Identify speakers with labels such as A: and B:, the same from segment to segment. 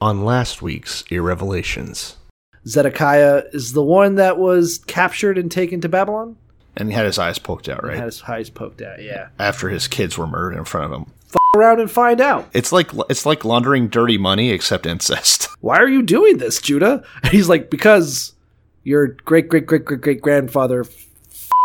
A: on last week's Irrevelations.
B: Zedekiah is the one that was captured and taken to Babylon.
A: And he had his eyes poked out, right?
B: Had his eyes poked out. Yeah.
A: After his kids were murdered in front of him.
B: F- around and find out.
A: It's like it's like laundering dirty money except incest.
B: Why are you doing this, Judah? And he's like, because your great great great great great grandfather f-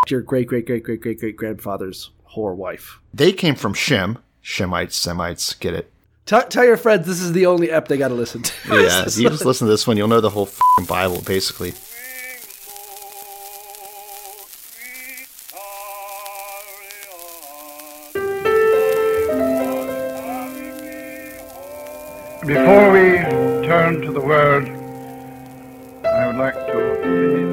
B: your great great great great great great grandfather's whore wife.
A: They came from Shem, Shemites, Semites. Get it?
B: Tell, tell your friends this is the only ep they got to listen to.
A: Yeah, you just listen to this one, you'll know the whole fing Bible, basically.
C: Before we turn to the word, I would like to say this.
D: I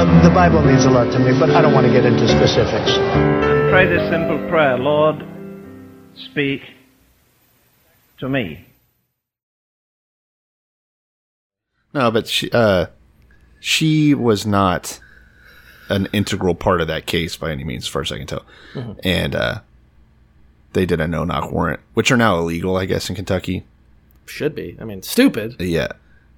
E: The, the Bible means a lot to me, but I don't want to get into specifics.
C: Pray this simple prayer Lord, speak to me.
A: No, but she uh she was not an integral part of that case by any means, as far as I can tell. And uh they did a no knock warrant, which are now illegal, I guess, in Kentucky.
B: Should be. I mean, stupid.
A: Yeah.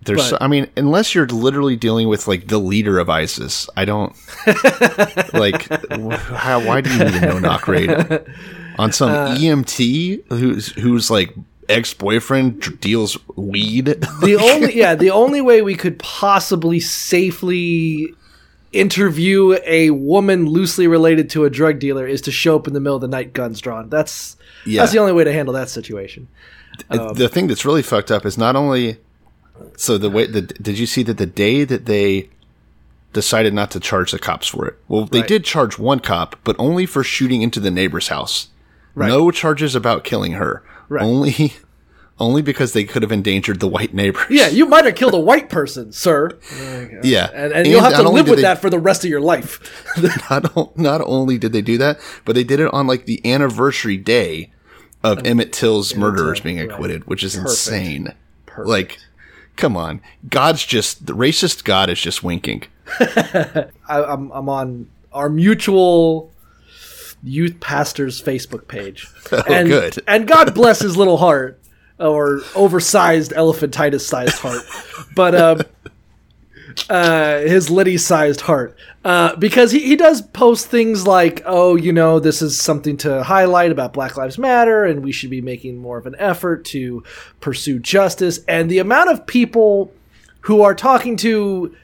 A: There's,
B: But-
A: I mean, unless you're literally dealing with like the leader of ISIS, I don't like. How? Why do you need a no knock raid on some
B: Uh,
A: EMT who's who's like ex boyfriend deals weed?
B: the only yeah the only way we could possibly safely interview a woman loosely related to a drug dealer is to show up in the middle of the night guns drawn that's
A: Yeah.
B: that's the only way to handle that situation
A: Uh, the thing that's really fucked up is not only so the way the did you see that the day that they decided not to charge the cops for it? Well they
B: Right.
A: did charge one cop but only for shooting into the neighbor's house. No charges about killing her.
B: Right.
A: only only because they could have endangered the white neighbors.
B: Yeah you might have killed a white person sir.
A: Yeah.
B: And, and, you'll have to live with
A: they-
B: that for the rest of your life.
A: Not, not only did they do that but they did it on like the anniversary day of Emmett Till's murderers
B: Till,
A: being
B: right.
A: acquitted which is
B: Perfect.
A: insane. Like come on god's just the racist god is just winking
B: I, I'm, I'm on our mutual youth pastor's Facebook page. and,
A: Oh, good.
B: And God bless his little heart, or oversized elephantitis sized heart, but um, uh, his Liddy sized heart. Uh, because he, he does post things like, oh, you know, this is something to highlight about Black Lives Matter, and we should be making more of an effort to pursue justice. And the amount of people who are talking to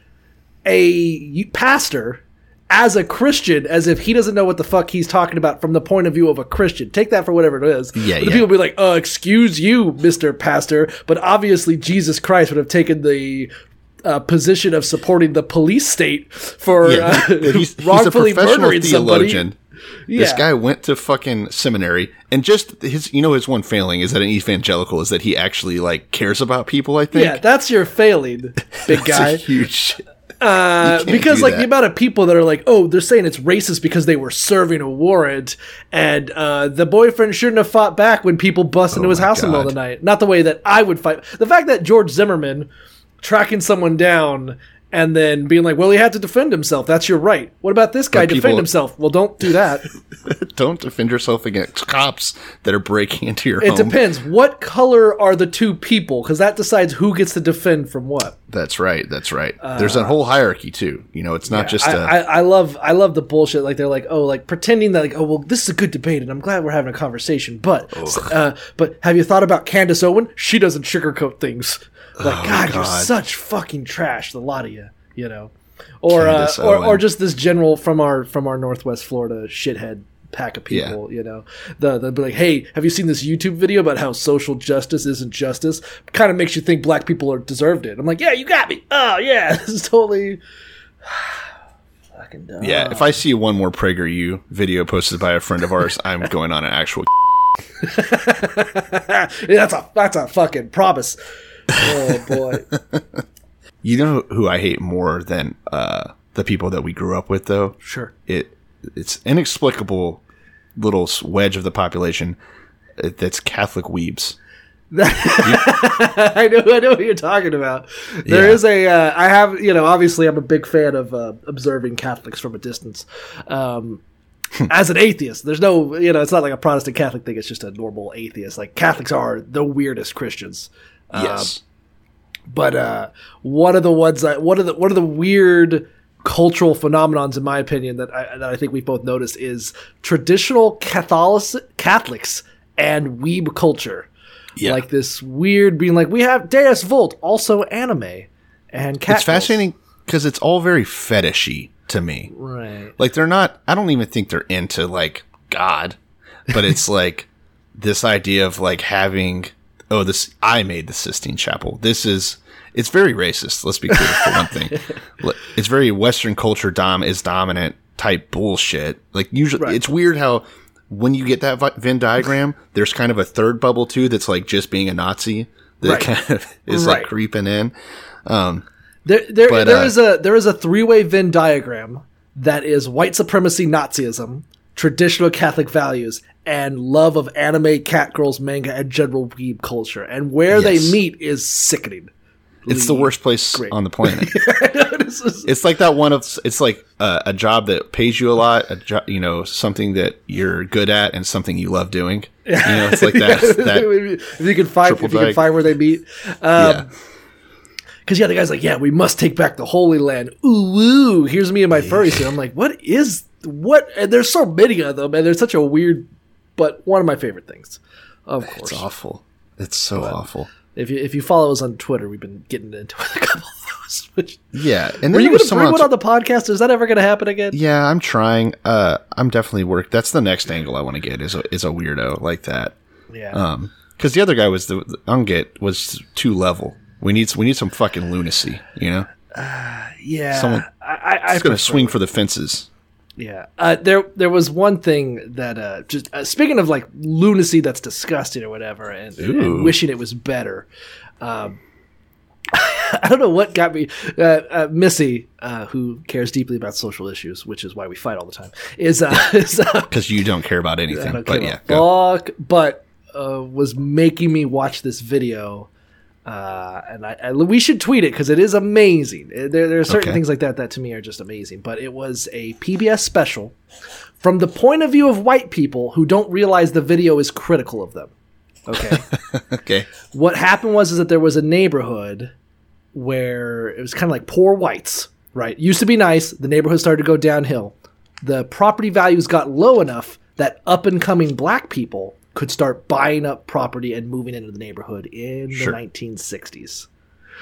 B: a pastor as a Christian as if he doesn't know what the fuck he's talking about from the point of view of a Christian. Take that for whatever it is.
A: Yeah,
B: but
A: yeah.
B: people be like, uh, excuse you, Mr. Pastor, but obviously Jesus Christ would have taken the uh, position of supporting the police state for
A: yeah
B: uh,
A: he- he's, he's a
B: wrongfully
A: professional
B: murdering somebody.
A: theologian this
B: Yeah.
A: guy went to fucking seminary and just his you know his one failing is that an evangelical is that he actually like cares about people i think
B: Yeah, that's your failing, big guy.
A: huge
B: Uh, because like
A: that.
B: the amount of people that are like, oh, they're saying it's racist because they were serving a warrant, and uh, the boyfriend shouldn't have fought back when people bust into his
A: Oh
B: house in the middle of the night. Not the way that I would fight. The fact that George Zimmerman tracking someone down and then being like, well, he had to defend himself. That's your right. What about this guy
A: But
B: defend himself? Well, don't do that.
A: don't defend yourself against cops that are breaking into your
B: it
A: home
B: depends. What color are the two people? Because that decides who gets to defend from what.
A: that's right that's right there's a whole hierarchy too you know it's not just
B: I,
A: a
B: I, I love I love the bullshit. Like they're like, oh, like pretending that like, oh, well, this is a good debate, and I'm glad we're having a conversation. But, uh, but have you thought about Candace Owen? She doesn't sugarcoat things. Like, God, you're
A: Oh,
B: such fucking trash, the lot of you, you know, or uh, or, or just this general from our from our Northwest Florida shithead pack of people, you know, the be like, hey, have you seen this YouTube video about how social justice isn't justice? Kind of makes you think black people are deserved it. I'm like, yeah, you got me. Oh yeah, this is totally. Fucking dumb.
A: yeah if i see one more PragerU video posted by a friend of ours i'm going on an actual
B: that's a that's a fucking promise. Oh boy.
A: You know who I hate more than uh, the people that we grew up with, though.
B: Sure.
A: It it's inexplicable little wedge of the population uh, that's Catholic weebs.
B: I know, I know what you're talking about. There
A: Yeah.
B: is a, uh, I have, you know, obviously I'm a big fan of uh, observing Catholics from a distance. Um, as an atheist, there's no, you know, it's not like a Protestant Catholic thing. It's just a normal atheist. Like Catholics are the weirdest Christians.
A: Yes.
B: But uh, one of the ones, I, one of the one of the weird cultural phenomenons, in my opinion, that I, that I think we've both noticed is traditional Catholic Catholics and weeb culture.
A: Yeah.
B: Like this weird being like we have Deus Vult, also anime, and cat
A: it's fascinating because it's all very fetishy to me.
B: right?
A: Like they're not. I don't even think they're into like God, but it's like this idea of like having. Oh, this I made the Sistine Chapel. This is. It's very racist. Let's be clear for one thing. It's very Western culture dom is dominant type bullshit. Like usually,
B: Right.
A: it's weird how when you get that Venn diagram, there's kind of a third bubble too that's like just being a Nazi that
B: Right.
A: kind of is
B: Right.
A: like creeping in.
B: There, there,
A: But,
B: there
A: uh,
B: is a there is a three way Venn diagram that is white supremacy, Nazism, traditional Catholic values, and love of anime, cat girls, manga, and general weeb culture. And where
A: Yes.
B: they meet is sickening.
A: It's the worst place
B: Great.
A: on the planet.
B: Is-
A: it's like that one of it's like uh, a job that pays you a lot, a jo- you know, something that you're good at and something you love doing. You know, it's like that. that
B: if you can find if you can find where they meet.
A: yeah.
B: Um, Because yeah, the guy's like, yeah, we must take back the Holy Land. Ooh, woo! Here's me in my furry suit. I'm like, what is what? And there's so many of them, and they're such a weird, but one of my favorite things, of course.
A: It's awful. It's so awful.
B: If you if you follow us on Twitter, we've been getting into a couple of those. Which,
A: Yeah, and then
B: were you going to
A: someone
B: bring one
A: on
B: on the podcast? Is that ever going to happen again?
A: Yeah, I'm trying. Uh, I'm definitely work. That's the next angle I want to get is a, is a weirdo like that.
B: Yeah.
A: Um, because the other guy was the, Unget was too level. We need we need some fucking lunacy. You know, Uh,
B: yeah.
A: someone-
B: I, I, I
A: gonna swing for the fences.
B: Yeah. Uh, there there was one thing that uh, just uh, speaking of like lunacy that's disgusting or whatever, and, and wishing it was better. Um, I don't know what got me. Uh, uh, Missy, uh, who cares deeply about social issues, which is why we fight all the time, is
A: Because you don't care about anything.
B: don't
A: But
B: give a
A: yeah, go.
B: fuck, but uh, was making me watch this video. Uh, and I, I, we should tweet it because it is amazing. Uh, There, there are certain
A: Okay.
B: things like that that to me are just amazing. But it was a PBS special from the point of view of white people who don't realize the video is critical of them. Okay.
A: okay.
B: what happened was is that there was a neighborhood where it was kind of like poor whites, right? Used to be nice. The neighborhood started to go downhill. The property values got low enough that up and coming black people could start buying up property and moving into the neighborhood in
A: Sure.
B: the 1960s.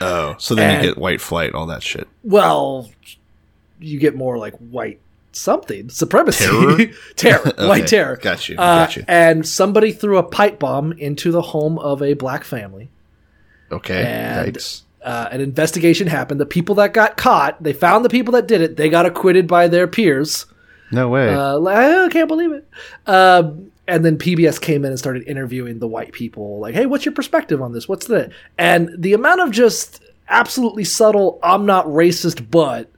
A: Oh, so then
B: And-
A: you get white flight, all that shit.
B: Well, you get more like white something supremacy,
A: Terror?
B: terror,
A: Okay,
B: white terror.
A: got you,
B: Uh,
A: got you.
B: And somebody threw a pipe bomb into the home of a black family.
A: Okay.
B: And- uh, an investigation happened. The people that got caught, they found the people that did it. They got acquitted by their peers.
A: No way.
B: Uh, I can't believe it. Um, and then PBS came in and started interviewing the white people. Like, hey, what's your perspective on this? What's the And the amount of just absolutely subtle, I'm not racist, but,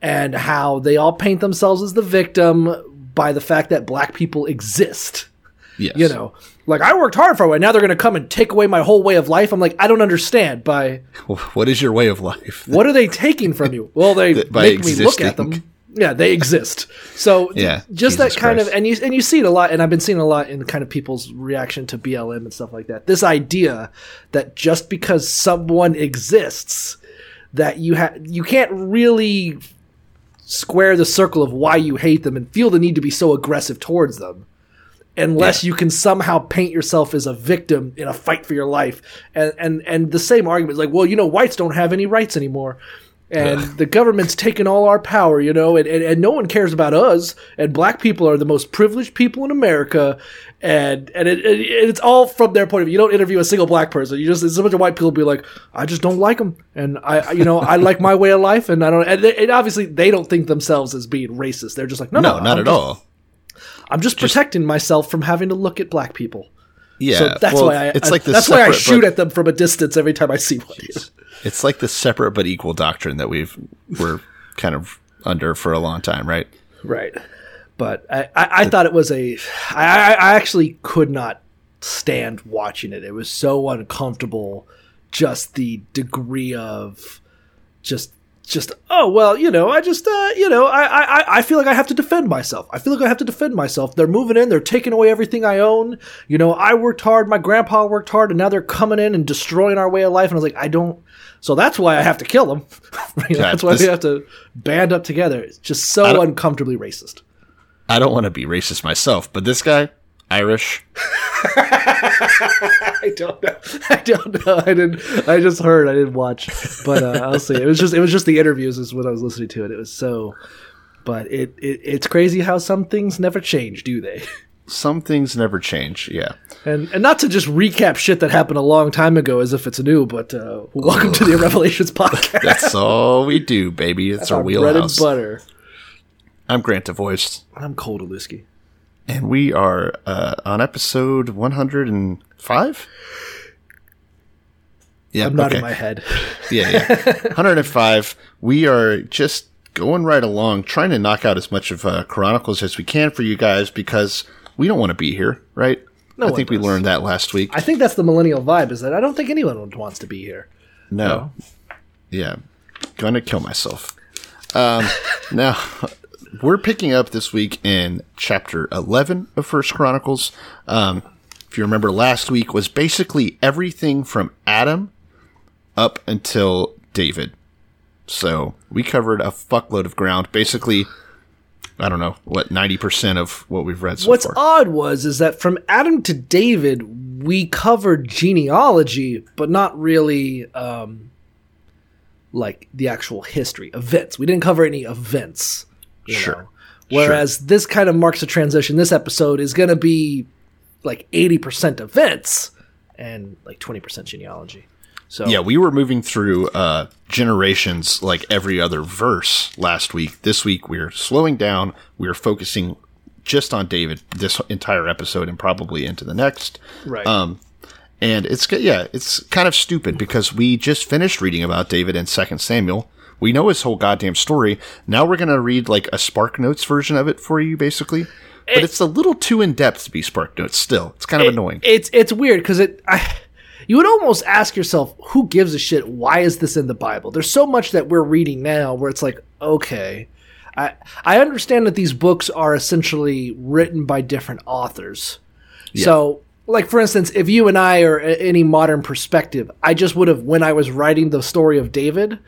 B: and how they all paint themselves as the victim by the fact that black people exist.
A: yes.
B: You know, like I worked hard for it. Now they're going to come and take away my whole way of life. I'm like, I don't understand. By
A: What is your way of life?
B: what are they taking from you? Well, they make me look at
A: existing.
B: them. Yeah, they exist. So
A: Yeah,
B: just
A: Jesus
B: that kind
A: Christ.
B: of and you and you see it a lot, and I've been seeing a lot in kind of people's reaction to BLM and stuff like that. This idea that just because someone exists, that you have you can't really square the circle of why you hate them and feel the need to be so aggressive towards them unless you can somehow paint yourself as a victim in a fight for your life. And and and the same argument is like, well, you know, whites don't have any rights anymore. And the government's taken all our power, you know, and, and, and no one cares about us. And black people are the most privileged people in America. And and it, it, it's all from their point of view. You don't interview a single black person. You just, it's a bunch of white people be like, I just don't like them. And I, you know, I like my way of life. And I don't, and, they, and obviously they don't think themselves as being racist. They're just like, no, no,
A: no, not
B: I'm
A: at
B: just-
A: all.
B: I'm just, protecting myself from having to look at black people.
A: Yeah,
B: so that's
A: well,
B: why I.
A: it's
B: I-
A: like
B: that's why I shoot
A: but-
B: at them from a distance every time I see one.
A: It's like the separate but equal doctrine that we've we're kind of under for a long time, right?
B: Right. But I, I, I thought it was a. I, I I actually could not stand watching it. It was so uncomfortable. Just the degree of just just oh well you know I just uh, you know I, I I feel like I have to defend myself. I feel like I have to defend myself. They're moving in. They're taking away everything I own. You know I worked hard. My grandpa worked hard, and now they're coming in and destroying our way of life. And I was like I don't. So that's why I have to kill them. You know,
A: Yeah,
B: that's why
A: this-
B: we have to band up together. It's just so uncomfortably racist.
A: I don't want to be racist myself, but this guy, Irish,
B: I don't know. I don't know. I didn't. I just heard. I didn't watch. But uh, I'll see. It was just. It was just the interviews is what I was listening to, and it was so. But it, it it's crazy how some things never change, do they?
A: some things never change. Yeah.
B: And and not to just recap shit that happened a long time ago as if it's new, but uh, welcome to the Revelations podcast.
A: That's all we do, baby. It's our
B: bread and butter.
A: I'm Grant DeVoist,
B: I'm cold Aluski.
A: And we are uh, on episode 105. Yeah,
B: I'm nodding
A: okay.
B: my head.
A: Yeah, yeah. 105. We are just going right along, trying to knock out as much of uh, Chronicles as we can for you guys because we don't want to be here, right?
B: No
A: I
B: one
A: think we learned that last week.
B: I think that's the millennial vibe. Is that I don't think anyone wants to be here.
A: No. Yeah. Gonna kill myself. Um, now, we're picking up this week in chapter 11 of First Chronicles. Um, if you remember, last week was basically everything from Adam up until David. So we covered a fuckload of ground. Basically, I don't know, what, 90% of what we've read so
B: What's
A: far.
B: odd was is that from Adam to David, we covered genealogy, but not really um, like the actual history events. We didn't cover any events.
A: Sure.
B: know. Whereas this kind of marks a transition. This episode is going to be like eighty percent events and like twenty percent genealogy. So
A: Yeah, we were moving through uh, generations like every other verse last week. This week we're slowing down. We're focusing just on David this entire episode and probably into the next.
B: right.
A: Um, and it's yeah, it's kind of stupid because we just finished reading about David in Second Samuel. We know his whole goddamn story. Now we're gonna read like a Spark Notes version of it for you, basically. But it's a little too in depth to be Spark Notes. Still, it's kind of annoying.
B: It's it's weird because it. I, you would almost ask yourself, who gives a shit? Why is this in the Bible? There's so much that we're reading now where it's like, okay, I I understand that these books are essentially written by different authors. So, like for instance, if you and I are any modern perspective, I just would have when I was writing the story of David,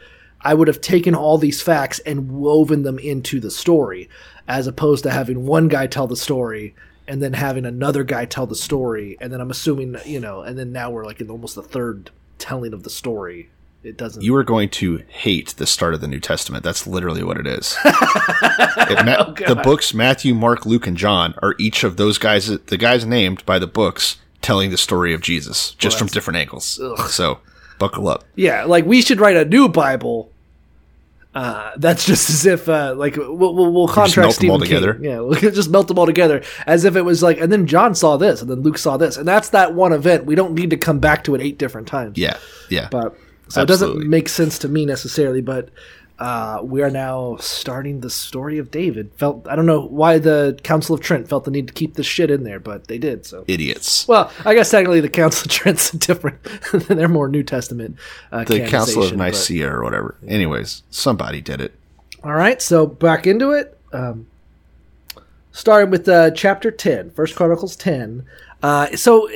B: I would have taken all these facts and woven them into the story, as opposed to having one guy tell the story and then having another guy tell the story, and then I'm assuming you know, and then now we're like in almost the third telling of the story. It doesn't.
A: You are going to hate the start of the New Testament. That's literally what it is. It ma- oh, the books Matthew, Mark, Luke, and John are each of those guys, the guys named by the books, telling the story of Jesus, just from different angles. So buckle up.
B: Yeah, like we should write a new Bible. Uh, that's just as if uh, like we'll we'll, we'll contract
A: melt them all
B: Stephen King.
A: together.
B: Yeah, we'll just melt them all together as if it was like, and then John saw this, and then Luke saw this, and that's that one event. We don't need to come back to it eight different times.
A: Yeah, yeah.
B: but so it doesn't make sense to me necessarily. But uh, we are now starting the story of David. Felt I don't know why the Council of Trent felt the need to keep this shit in there, but they did. So
A: Idiots.
B: well, I guess technically the Council of Trent's different. They're more New Testament. Uh,
A: the Council of
B: but-
A: Nicaea or whatever. Anyways, somebody did it.
B: All right, so back into it. Um, starting with uh, chapter 10, First Chronicles 10. Uh, so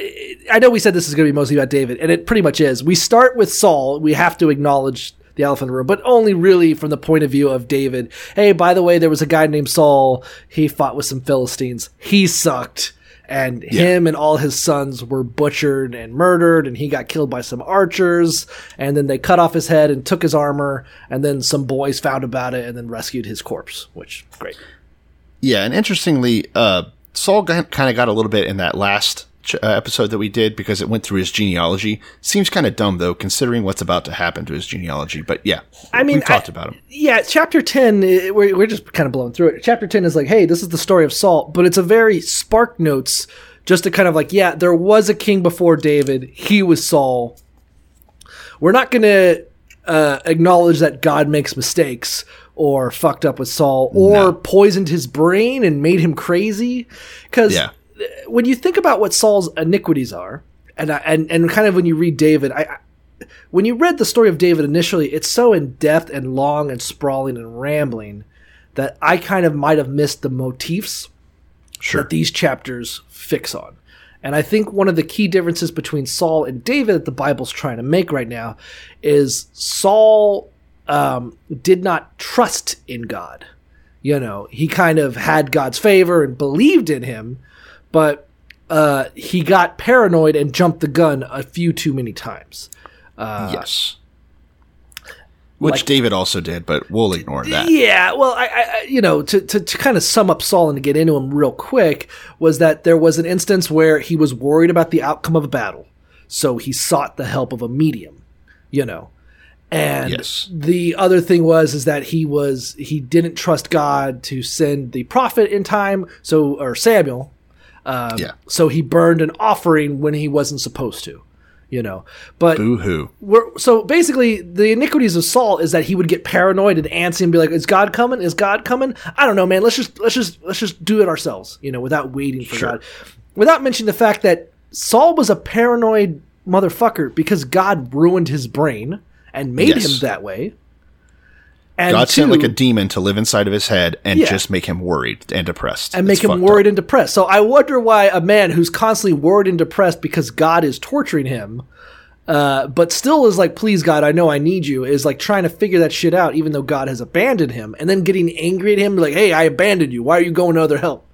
B: I know we said this is going to be mostly about David, and it pretty much is. We start with Saul. We have to acknowledge the elephant room, but only really from the point of view of David. Hey, by the way, there was a guy named Saul. He fought with some Philistines. He sucked. And him and all his sons were butchered and murdered, and he got killed by some archers. And then they cut off his head and took his armor. And then some boys found about it and then rescued his corpse, which great.
A: Yeah, and interestingly, uh, Saul kind of got a little bit in that last ch- uh, episode that we did because it went through his genealogy. Seems kind of dumb though, considering what's about to happen to his genealogy. But yeah,
B: I mean,
A: we've talked
B: I-
A: about him.
B: Yeah, chapter 10, eh, we're, we're just kind of blowing through it. Chapter 10 is like, hey, this is the story of Saul, but it's a very spark notes just to kind of like, yeah, there was a king before David. He was Saul. We're not going to uh, acknowledge that God makes mistakes or fucked up with Saul or
A: No.
B: poisoned his brain and made him crazy. Because
A: Yeah.
B: When you think about what Saul's iniquities are, and I- and and kind of when you read David, I, I when you read the story of David initially, it's so in depth and long and sprawling and rambling that I kind of might have missed the motifs
A: Sure.
B: that these chapters fix on. And I think one of the key differences between Saul and David that the Bible's trying to make right now is Saul um, did not trust in God. You know, he kind of had God's favor and believed in him, but uh, he got paranoid and jumped the gun a few too many times.
A: yes. Which
B: like-
A: David also did, but we'll ignore that.
B: Yeah, well, I, I I- you know, to, to, to kind of sum up Saul and to get into him real quick was that there was an instance where he was worried about the outcome of a battle, so he sought the help of a medium, you know. And
A: Yes.
B: the other thing was is that he was he didn't trust God to send the prophet in time, so or Samuel, um,
A: yeah.
B: so he burned an offering when he wasn't supposed to, you know. But
A: Boo
B: so basically, the iniquities of Saul is that he would get paranoid and antsy and be like, "Is God coming? Is God coming? I don't know, man. Let's just let's just let's just do it ourselves, you know, without waiting for
A: Sure.
B: God." Without mentioning the fact that Saul was a paranoid motherfucker because God ruined his brain and made
A: Yes.
B: him that way. And
A: God sent like a demon to live inside of his head and
B: Yeah.
A: just make him worried and depressed.
B: and
A: It's
B: make him worried
A: up.
B: and depressed. So I wonder why a man who's constantly worried and depressed because God is torturing him, uh, but still is like, "Please, God, I know I need you," is like trying to figure that shit out, even though God has abandoned him, and then getting angry at him, like, "Hey, I abandoned you. Why are you going to other help?"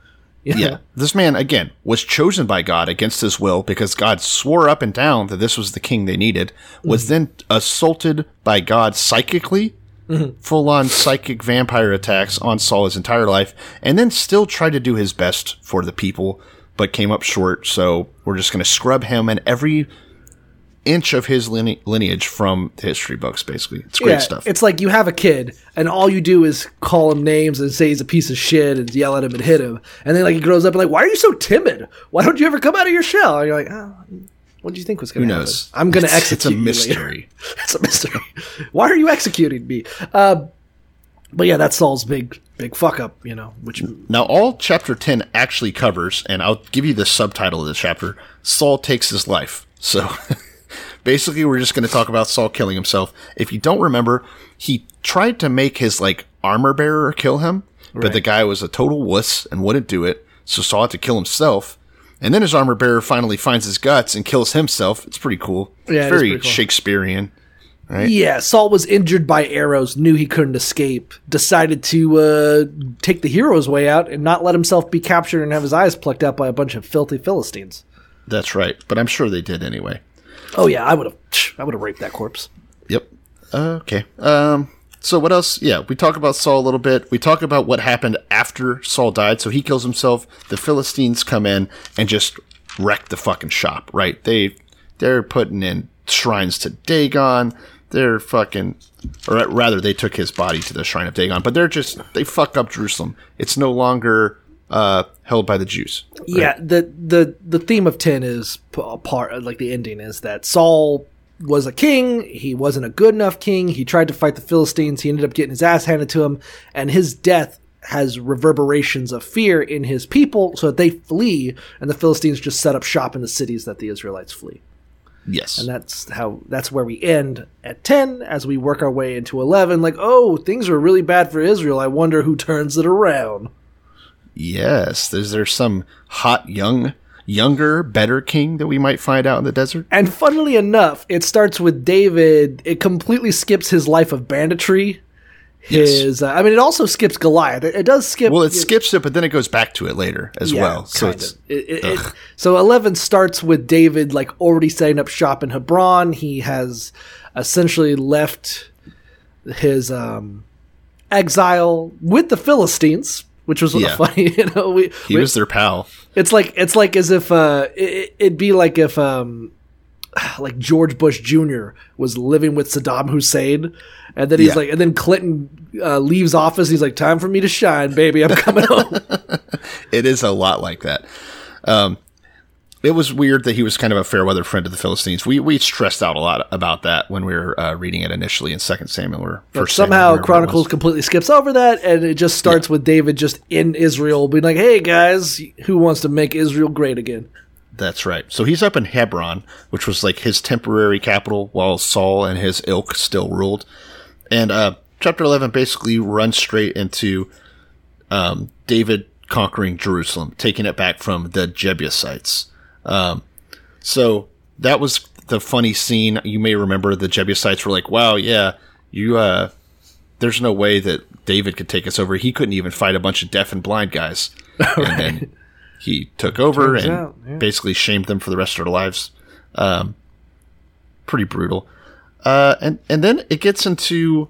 B: Know?
A: Yeah. This man, again, was chosen by God against his will because God swore up and down that this was the king they needed, was then assaulted by God psychically, full on psychic vampire attacks on Saul his entire life, and then still tried to do his best for the people, but came up short. So we're just going to scrub him and every inch of his line- lineage from the history books, basically. It's great
B: Yeah,
A: stuff.
B: It's like you have a kid, and all you do is call him names and say he's a piece of shit and yell at him and hit him, and then like he grows up and like, "Why are you so timid? Why don't you ever come out of your shell?" And you're like, oh, "What do you think was going to happen?
A: Who knows?
B: I'm going to execute
A: It's a mystery.
B: it's a mystery. Why are you executing me? Uh, but yeah, that's Saul's big big fuck up, you know. Which
A: Now, all chapter 10 actually covers, and I'll give you the subtitle of the chapter Saul takes his life. So basically, we're just going to talk about Saul killing himself. If you don't remember, he tried to make his like armor bearer kill him, but the guy was a total wuss and wouldn't do it. So Saul had to kill himself. And then his armor bearer finally finds his guts and kills himself. It's pretty cool.
B: Yeah,
A: it's very
B: pretty cool.
A: Shakespearean.
B: yeah, Saul was injured by arrows, knew he couldn't escape, decided to uh, take the hero's way out and not let himself be captured and have his eyes plucked out by a bunch of filthy Philistines.
A: That's right. But I'm sure they did anyway.
B: Oh yeah, I would have I would have raped that corpse.
A: Yep. Uh, okay. Um. So what else? Yeah, we talk about Saul a little bit. We talk about what happened after Saul died. So he kills himself. The Philistines come in and just wreck the fucking shop. Right? They they're putting in shrines to Dagon. They're fucking, or rather, they took his body to the shrine of Dagon. But they're just they fuck up Jerusalem. It's no longer uh held by the Jews.
B: Yeah, the the the theme of ten is p- a part like the ending is that Saul was a king. He wasn't a good enough king. He tried to fight the Philistines. He ended up getting his ass handed to him, and his death has reverberations of fear in his people, so that they flee, and the Philistines just set up shop in the cities that the Israelites flee.
A: Yes.
B: And that's how that's where we end at 10 as we work our way into 11 like oh things are really bad for Israel I wonder who turns it around
A: yes. Is there some hot young, younger, better king that we might find out in the desert?
B: And funnily enough, it starts with David. It completely skips his life of banditry. His, uh, I mean, it also skips Goliath. It, it does skip.
A: Well, it skips it, but then it goes back to it later as
B: yeah,
A: well. So it's.
B: It- it- it- so eleven starts with David like already setting up shop in Hebron. He has essentially left his um, exile with the Philistines, which was
A: Yeah.
B: funny. You know, we,
A: he
B: we-
A: was their pal.
B: it's like it's like as if uh, it, it'd be like if um, like George Bush Jr. was living with Saddam Hussein, and then he's
A: Yeah.
B: like, and then Clinton uh, leaves office. He's like, "Time for me to shine, baby. I'm coming home."
A: It is a lot like that. Um, it was weird that he was kind of a fair weather friend to the Philistines. We we stressed out a lot about that when we were uh, reading it initially in Second Samuel or First Samuel,
B: somehow
A: it
B: Chronicles completely skips over that, and it just starts with David just in Israel, being like, "Hey guys, who wants to make Israel great again?"
A: That's right. So he's up in Hebron, which was like his temporary capital while Saul and his ilk still ruled. And uh, chapter 11 basically runs straight into um, David conquering Jerusalem, taking it back from the Jebusites. Um, so that was the funny scene. You may remember the Jebusites were like, wow, yeah, you, uh, there's no way that David could take us over. He couldn't even fight a bunch of deaf and blind guys. And then he took over
B: Turns
A: and
B: out, yeah.
A: basically shamed them for the rest of their lives. Um, pretty brutal. Uh, and and then it gets into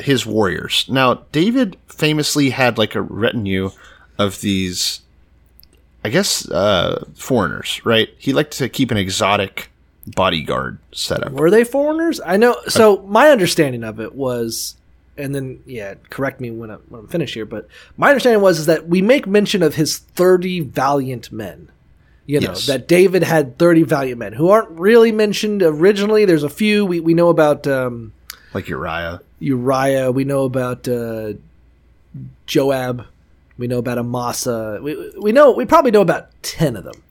A: his warriors. Now, David famously had like a retinue of these, I guess, uh, foreigners, right? He liked to keep an exotic bodyguard setup.
B: Were they foreigners? I know. So my understanding of it was, and then yeah, correct me when, I, when I'm finished here. But my understanding was is that we make mention of his thirty valiant men. You know
A: Yes.
B: that David had thirty valiant men who aren't really mentioned originally. There's a few we we know about um,
A: Like Uriah.
B: Uriah. We know about uh, Joab. We know about Amasa. We we know we probably know about ten of them.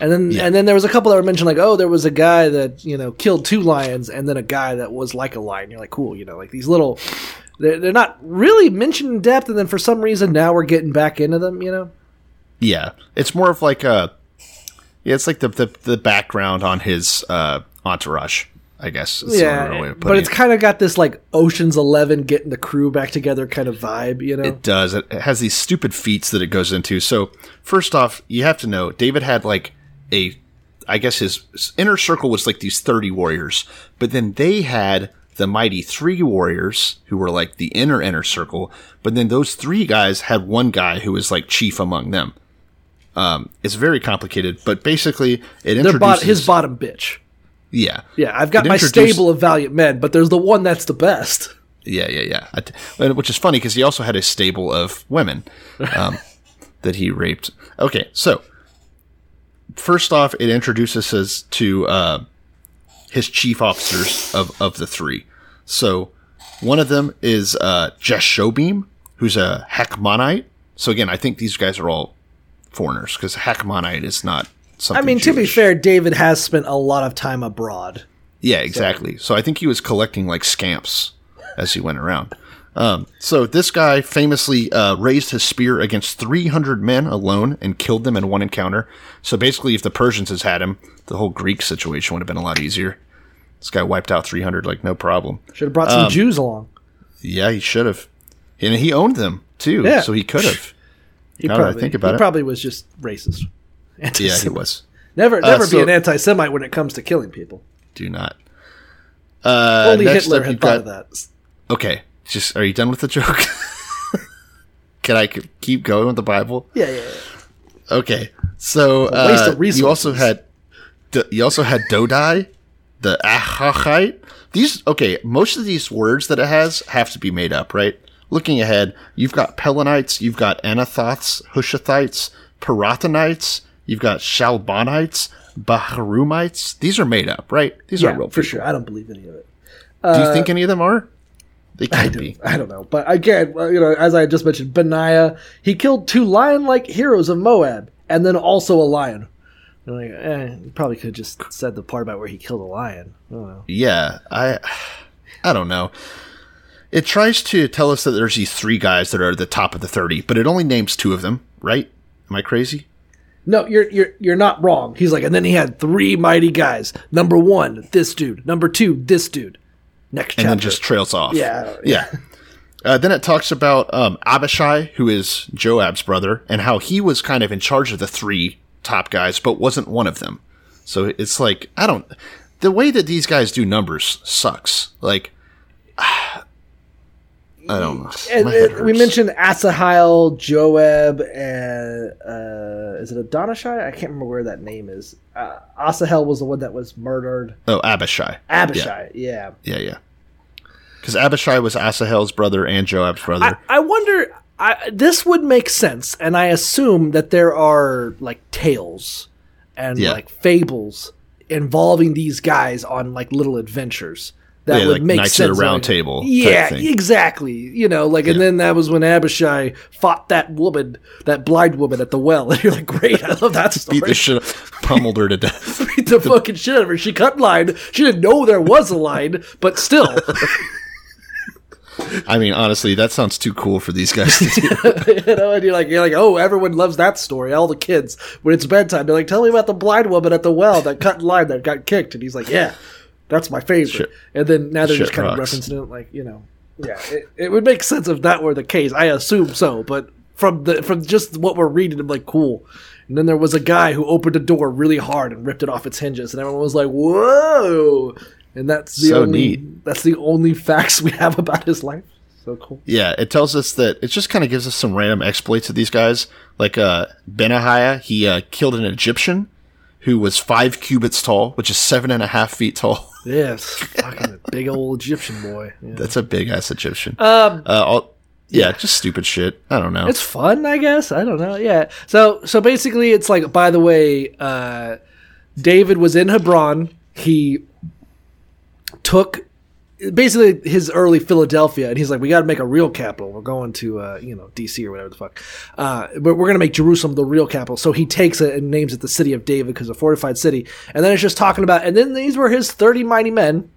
B: And then
A: Yeah.
B: and then there was a couple that were mentioned like oh there was a guy that you know killed two lions and then a guy that was like a lion. You're like cool you know like these little they're, they're not really mentioned in depth and then for some reason now we're getting back into them you know
A: Yeah, it's more of like a. Yeah, it's like the the, the background on his uh, entourage. I guess. is
B: yeah
A: only way of
B: but it's
A: it.
B: kind of got this like Ocean's Eleven getting the crew back together kind of vibe you know
A: It does. It has these stupid feats that it goes into. So first off, you have to know David had like a, I guess his inner circle was like these thirty warriors, but then they had the mighty three warriors who were like the inner inner circle. But then those three guys had one guy who was like chief among them. Um, it's very complicated, but basically it introduces
B: bot- his bottom bitch
A: yeah
B: yeah I've got
A: It
B: my
A: introduced-
B: stable of valiant men but there's the one that's the best
A: Yeah, yeah, yeah. Which is funny because he also had a stable of women um, that he raped. Okay, so first off, it introduces us to uh, his chief officers of, of the three. So one of them is uh, Jashobeam, who's a Hachmonite. So again, I think these guys are all foreigners because Hachmonite is not something.
B: I mean, to be fair, David has spent a lot of time abroad.
A: Yeah, exactly. So I think he was collecting like scamps as he went around. Um, so this guy famously uh, raised his spear against 300 men alone and killed them in one encounter. So basically, if the Persians has had him, the whole Greek situation would have been a lot easier. This guy wiped out 300 like no problem.
B: Should have brought
A: Um,
B: some Jews along.
A: Yeah, he should have, and he owned them too.
B: Yeah.
A: So he could have.
B: He
A: now that I think about
B: he
A: it.
B: probably was just racist.
A: Yeah, he was.
B: Never,
A: Uh,
B: never
A: so-
B: be an anti-Semite when it comes to killing people.
A: Do not. Uh,
B: Only Hitler had thought
A: got-
B: of that.
A: Okay, just are you done with the joke? Can I keep going with the Bible?
B: Yeah, yeah, yeah.
A: Okay, so uh, you also had you also had Dodai, the Ahachite. These okay, most of these words that it has have to be made up, right? Looking ahead, you've got Pelonites, you've got Anathoths, Hushathites, Pirathonites, you've got Shaalbonites, Baharumites. These are made up, right? These
B: yeah,
A: are real
B: for
A: people.
B: sure. I don't believe any of it.
A: Do you think any of them are? They
B: I don't,
A: be.
B: I don't know, but again, you know, as I just mentioned, Benaiah, he killed two lion-like heroes of Moab, and then also a lion. Like, eh, probably could have just said the part about where he killed a lion. I don't know.
A: Yeah, I I don't know. It tries to tell us that there's these three guys that are at the top of the 30, but it only names two of them, right? Am I crazy?
B: No, you're you're you're not wrong. He's like, and then he had three mighty guys. Number one, this dude. Number two, this dude. Next chapter.
A: And then just trails off.
B: Yeah,
A: Yeah. Uh, then it talks about um, Abishai, who is Joab's brother, and how he was kind of in charge of the three top guys, but wasn't one of them. So it's like, I don't. The way that these guys do numbers sucks. Like, I don't know.
B: And, and we mentioned Asahel, Joab, and uh, is it Adonishai? I can't remember where that name is. Uh, Asahel was the one that was murdered.
A: Oh, Abishai.
B: Abishai, yeah.
A: Yeah, yeah. Because Abishai was Asahel's brother and Joab's brother.
B: I, I wonder. I, this would make sense, and I assume that there are like tales and
A: Yeah.
B: like fables involving these guys on like little adventures. That
A: Yeah,
B: would
A: like
B: make
A: Knights
B: sense.
A: a Round
B: like-
A: Table
B: Yeah, exactly. You know, like, and then that was when Abishai fought that woman, that blind woman at the well. And you're like, great, I love that story.
A: Beat the shit, pummeled her to death.
B: Beat the fucking shit out of her. She cut line. She didn't know there was a line, but still.
A: I mean, honestly, that sounds too cool for these guys to do.
B: you know, and you're like, you're like, oh, everyone loves that story. All the kids, when it's bedtime, they're like, tell me about the blind woman at the well that cut in line that got kicked, and he's like, yeah, that's my favorite.
A: Shit.
B: And then now they're
A: Shit
B: just kind of referencing it, like, you know, yeah, it, it would make sense if that were the case. I assume so, but from the from just what we're reading, I'm like, cool. And then there was a guy who opened a door really hard and ripped it off its hinges, and everyone was like, whoa. And that's the
A: So
B: only
A: neat.
B: that's the only facts we have about his life. So cool.
A: Yeah, it tells us that it just kind of gives us some random exploits of these guys. Like uh, Benaiah, he uh, killed an Egyptian who was five cubits tall, which is seven and a half feet tall.
B: Yes, fucking big old Egyptian boy. Yeah.
A: That's a big ass Egyptian.
B: Um,
A: uh, all, yeah, just stupid shit. I don't know.
B: it's fun, I guess. I don't know. Yeah. So, so basically, it's like. By the way, uh, David was in Hebron. He took basically his early Philadelphia, and he's like, "We got to make a real capital. We're going to, uh, you know, D.C. or whatever the fuck. Uh, but we're going to make Jerusalem the real capital." So he takes it and names it the city of David because a fortified city. And then it's just talking about, and then these were his thirty mighty men.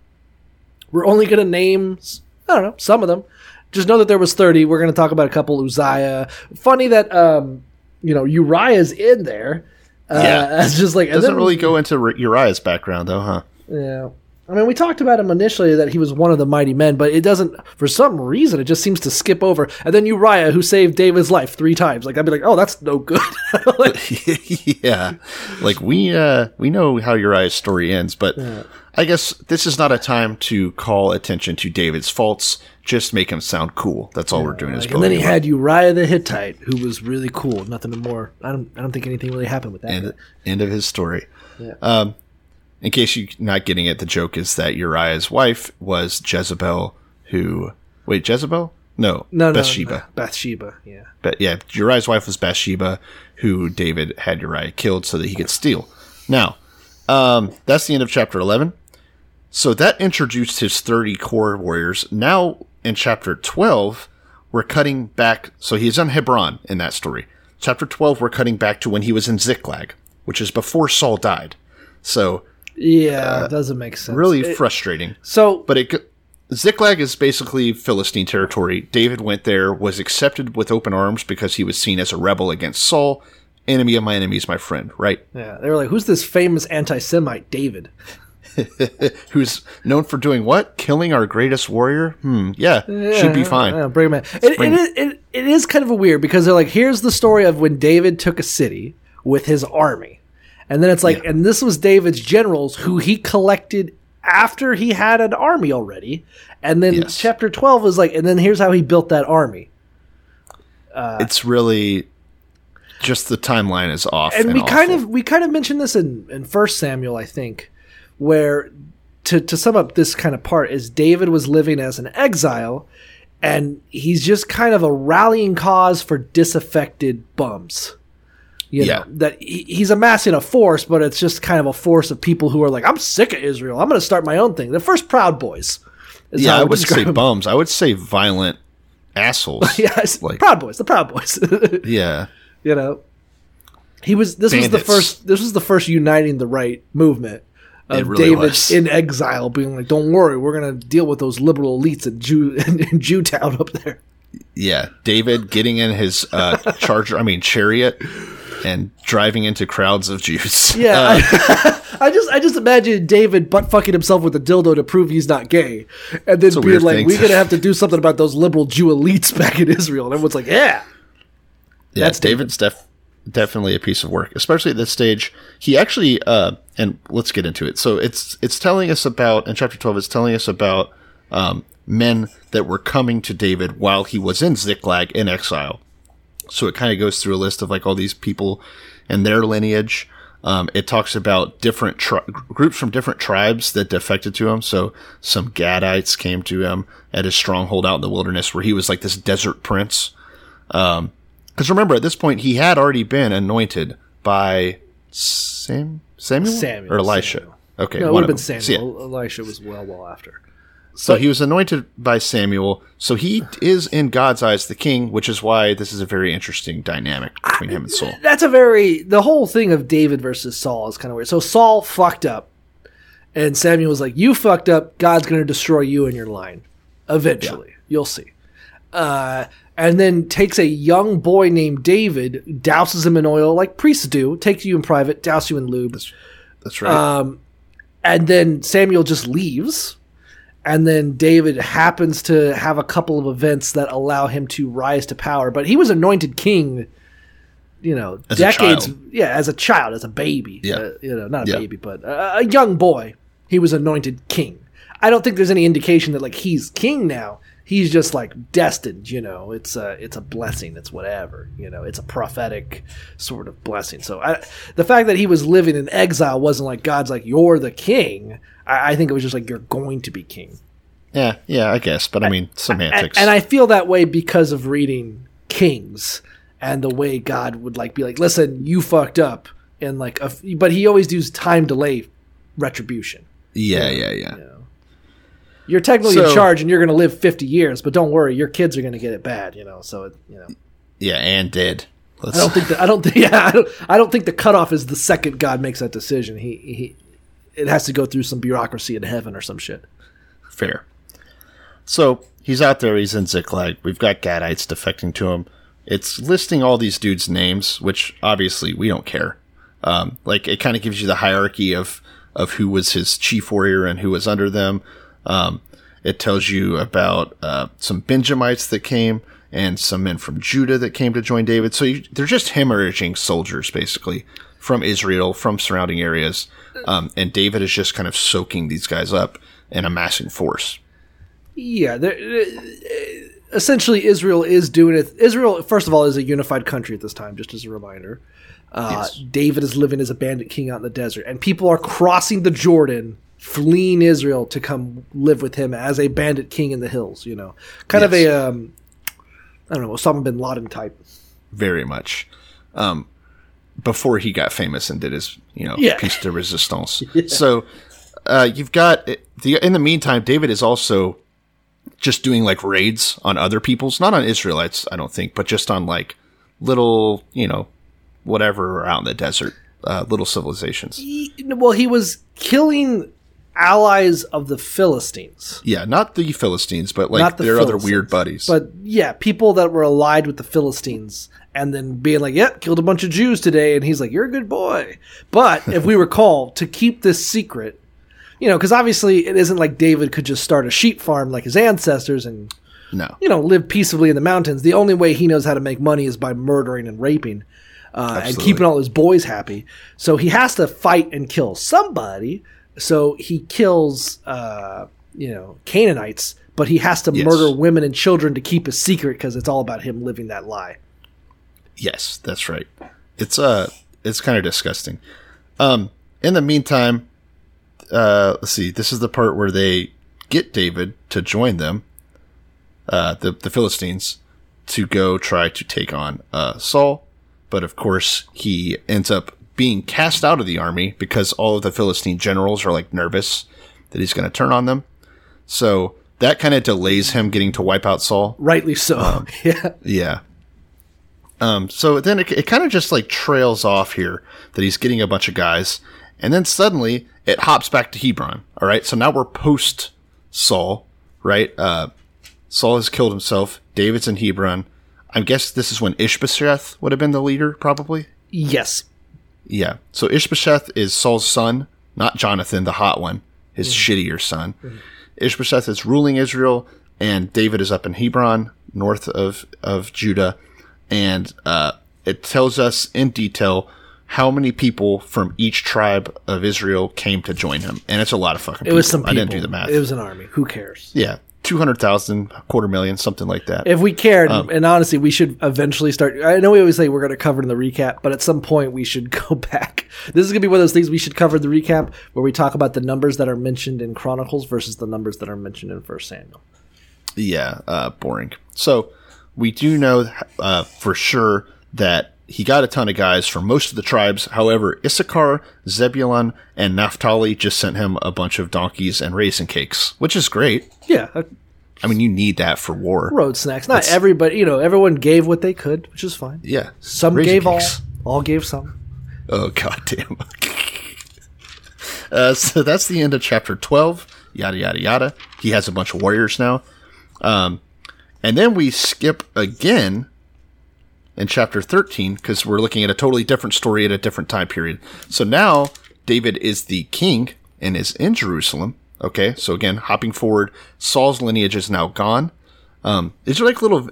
B: We're only going to name, I don't know, some of them. Just know that there was 30. We're going to talk about a couple. Uzziah. Funny that, um, you know, Uriah's in there. Uh,
A: Yeah.
B: It's just like,
A: Doesn't
B: then-
A: really go into Ur- Uriah's background though, huh?
B: yeah. I mean, we talked about him initially that he was one of the mighty men, but it doesn't, for some reason, it just seems to skip over. And then Uriah, who saved David's life three times. Like, I'd be like, oh, that's no good. Like,
A: yeah, like we uh we know how Uriah's story ends, but I guess this is not a time to call attention to David's faults. Just make him sound cool. That's all we're doing. Is
B: like, and then he had Uriah the Hittite, who was really cool. Nothing more. I don't. I don't think anything really happened with that.
A: end, end of his story. Um, in case you're not getting it, the joke is that Uriah's wife was Jezebel, who wait Jezebel? No,
B: no, no,
A: Bathsheba.
B: no, Bathsheba. Yeah.
A: But yeah, Uriah's wife was Bathsheba, who David had Uriah killed so that he could steal. Now, um, that's the end of chapter 11. So that introduced his 30 core warriors. Now, in chapter 12, we're cutting back. So he's on Hebron in that story. Chapter 12, we're cutting back to when he was in Ziklag, which is before Saul died. So,
B: Yeah, it doesn't make sense.
A: really
B: It-
A: frustrating.
B: so,
A: But it Ziklag is basically Philistine territory. David went there, was accepted with open arms because he was seen as a rebel against Saul. Enemy of my enemy is my friend, right?
B: yeah, they were like, "Who's this famous anti-Semite David?"
A: Who's known for doing what? Killing our greatest warrior? Hmm, yeah, should be fine.
B: Yeah, bring him in. It,
A: Bring-
B: it, is- it, it is kind of a weird because they're like, here's the story of when David took a city with his army. And then it's like,
A: Yeah.
B: and this was David's generals who he collected after he had an army already. And then
A: Yes.
B: chapter 12 is like, and then here's how he built that army.
A: Uh, it's really just the timeline is off.
B: and we kind of we kind of mentioned this in in First Samuel, I think, where to to sum up this kind of part is David was living as an exile, and he's just kind of a rallying cause for disaffected bums. You
A: Yeah.
B: know, that he, he's amassing a force, but it's just kind of a force of people who are like, I'm sick of Israel. I'm going to start my own thing. The first Proud Boys. is
A: yeah,
B: how
A: I
B: would
A: wouldn't say bums. I would say violent assholes.
B: Yeah,
A: like
B: Proud Boys. The Proud Boys.
A: yeah,
B: you know he was this was the first this was the first uniting the right movement of
A: really
B: David
A: was.
B: in exile being like don't worry we're going to deal with those liberal elites in Jew in, in Jewtown up there
A: yeah. David getting in his uh, charger, I mean chariot, and driving into crowds of Jews.
B: yeah
A: Uh,
B: I, I just I just imagine David butt fucking himself with a dildo to prove he's not gay and then being like we're going to have to do something about those liberal Jew elites back in Israel and everyone's like yeah
A: Yeah,
B: That's
A: David's def- definitely a piece of work, especially at this stage. He actually, uh, and let's get into it. So it's it's telling us about in chapter twelve. It's telling us about um, men that were coming to David while he was in Ziklag in exile. So it kind of goes through a list of like all these people and their lineage. Um, it talks about different tri- groups from different tribes that defected to him. So some Gadites came to him at his stronghold out in the wilderness, where he was like this desert prince. Because remember, at this point, he had already been anointed by Sam Samuel
B: Samuel,
A: or Elisha.
B: Samuel.
A: Okay,
B: No, it would have been
A: them. So, yeah.
B: Samuel. Elisha was well, well after.
A: So he was anointed by Samuel. So he is in God's eyes the king, which is why this is a very interesting dynamic between him and Saul.
B: That's a very the whole thing of David versus Saul is kind of weird. So Saul fucked up, and Samuel was like, "You fucked up. God's going to destroy you and your line. Eventually, you'll see." Uh, and then takes a young boy named David, douses him in oil like priests do, takes you in private, douses you in lube,
A: That's right.
B: and then Samuel just leaves. And then David happens to have a couple of events that allow him to rise to power. But he was anointed king, you know,
A: As
B: decades. Yeah, as a child, as a baby.
A: Yeah.
B: Uh, you know, not a
A: Yeah.
B: baby, but a, a young boy. He was anointed king. I don't think there's any indication that like he's king now. He's just like destined, you know. It's a it's a blessing. It's whatever, you know. It's a prophetic sort of blessing. So I, the fact that he was living in exile wasn't like God's like you're the king. I, I think it was just like you're going to be king.
A: yeah, yeah, I guess. But I mean,
B: And,
A: semantics.
B: and I feel that way because of reading Kings and the way God would like be like, listen, you fucked up, and like, a, but he always does time delay retribution.
A: yeah, yeah, yeah.
B: You're technically
A: So-
B: in charge, and you're going to live 50 years, but don't worry, your kids are going to get it bad, you know. So it, you know,
A: Yeah, and did. Let's,
B: I don't think that I don't think yeah, I don't, I don't think the cutoff is the second God makes that decision. He he, it has to go through some bureaucracy in heaven or some shit.
A: fair. So he's out there. He's in Ziklag. We've got Gadites defecting to him. It's listing all these dudes' names, which obviously we don't care. Um, like it kind of gives you the hierarchy of of who was his chief warrior and who was under them. Um, it tells you about uh, some Benjamites that came and some men from Judah that came to join David. So you, they're just hemorrhaging soldiers, basically, from Israel, from surrounding areas. Um, and David is just kind of soaking these guys up and amassing force.
B: Yeah, there, uh, essentially Israel is doing it. Israel, first of all, is a unified country at this time. Just as a reminder, uh, David is living as a bandit king out in the desert, and people are crossing the Jordan, fleeing Israel to come live with him as a bandit king in the hills. You know, kind of
A: Yes.
B: a um, I don't know, Osama bin Laden type.
A: very much. Um, before he got famous and did his, you know,
B: Yeah.
A: piece de resistance. So, uh, you've got the, in the meantime, David is also just doing like raids on other people's, not on Israelites, I don't think, but just on like little, you know, whatever in the desert, uh, little civilizations.
B: He- well, he was killing allies of the Philistines.
A: Yeah, not the Philistines, but like
B: the
A: their other weird buddies.
B: But yeah, people that were allied with the Philistines and then being like, yep, killed a bunch of Jews today. And he's like, you're a good boy. But if we recall, to keep this secret, you know, because obviously it isn't like David could just start a sheep farm like his ancestors and,
A: no.
B: you know, live peaceably in the mountains. The only way he knows how to make money is by murdering and raping. Uh, and keeping all his boys happy. So he has to fight and kill somebody. So he kills, uh, you know, Canaanites, but he has to
A: Yes.
B: murder women and children to keep a secret because it's all about him living that lie.
A: Yes, that's right. It's uh it's kind of disgusting. Um in the meantime, uh let's see, this is the part where they get David to join them, uh the the Philistines to go try to take on uh Saul, but of course he ends up being cast out of the army because all of the Philistine generals are like nervous that he's going to turn on them. So that kind of delays him getting to wipe out Saul.
B: Rightly so. yeah.
A: Yeah. Um, so then it, it kind of just like trails off here that he's getting a bunch of guys, and then suddenly it hops back to Hebron. All right, so now we're post Saul, right? Uh, Saul has killed himself. David's in Hebron. I guess this is when Ishbosheth would have been the leader, probably.
B: Yes.
A: Yeah. So Ishbosheth is Saul's son, not Jonathan, the hot one, his shittier son. Ishbosheth is ruling Israel, and David is up in Hebron, north of, of Judah. And uh, it tells us in detail how many people from each tribe of Israel came to join him. And it's a lot of fucking
B: It
A: people.
B: was some people.
A: I didn't do the math.
B: It was an army. Who cares?
A: yeah. 200,000, quarter million, something like that.
B: If we cared,
A: Um,
B: and honestly, we should eventually start. I know we always say we're going to cover in the recap, but at some point we should go back. This is going to be one of those things we should cover in the recap where we talk about the numbers that are mentioned in Chronicles versus the numbers that are mentioned in First Samuel.
A: yeah, uh, boring. So we do know uh, for sure that he got a ton of guys from most of the tribes. However, Issachar, Zebulun, and Naphtali just sent him a bunch of donkeys and raisin cakes, which is great.
B: Yeah, uh,
A: I mean, you need that for war.
B: road snacks. Not
A: That's-
B: everybody, you know, everyone gave what they could, which is fine.
A: Yeah.
B: Some gave
A: cakes.
B: all. All gave some.
A: Oh goddamn. uh, so that's the end of chapter twelve. Yada yada yada. He has a bunch of warriors now, um, and then we skip again in chapter thirteen because we're looking at a totally different story at a different time period. So now David is the king and is in Jerusalem. Okay, so again, hopping forward, Saul's lineage is now gone. Um, these are like little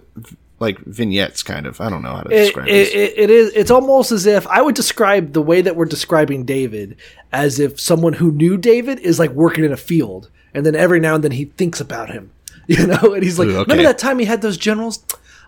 A: like vignettes, kind of. I don't know how to describe
B: it,
A: this.
B: it, it is. It's almost as if I would describe the way that we're describing David as if someone who knew David is like working in a field, and then every now and then he thinks about him, you know, and he's like,
A: Ooh, okay.
B: "Remember that time he had those generals?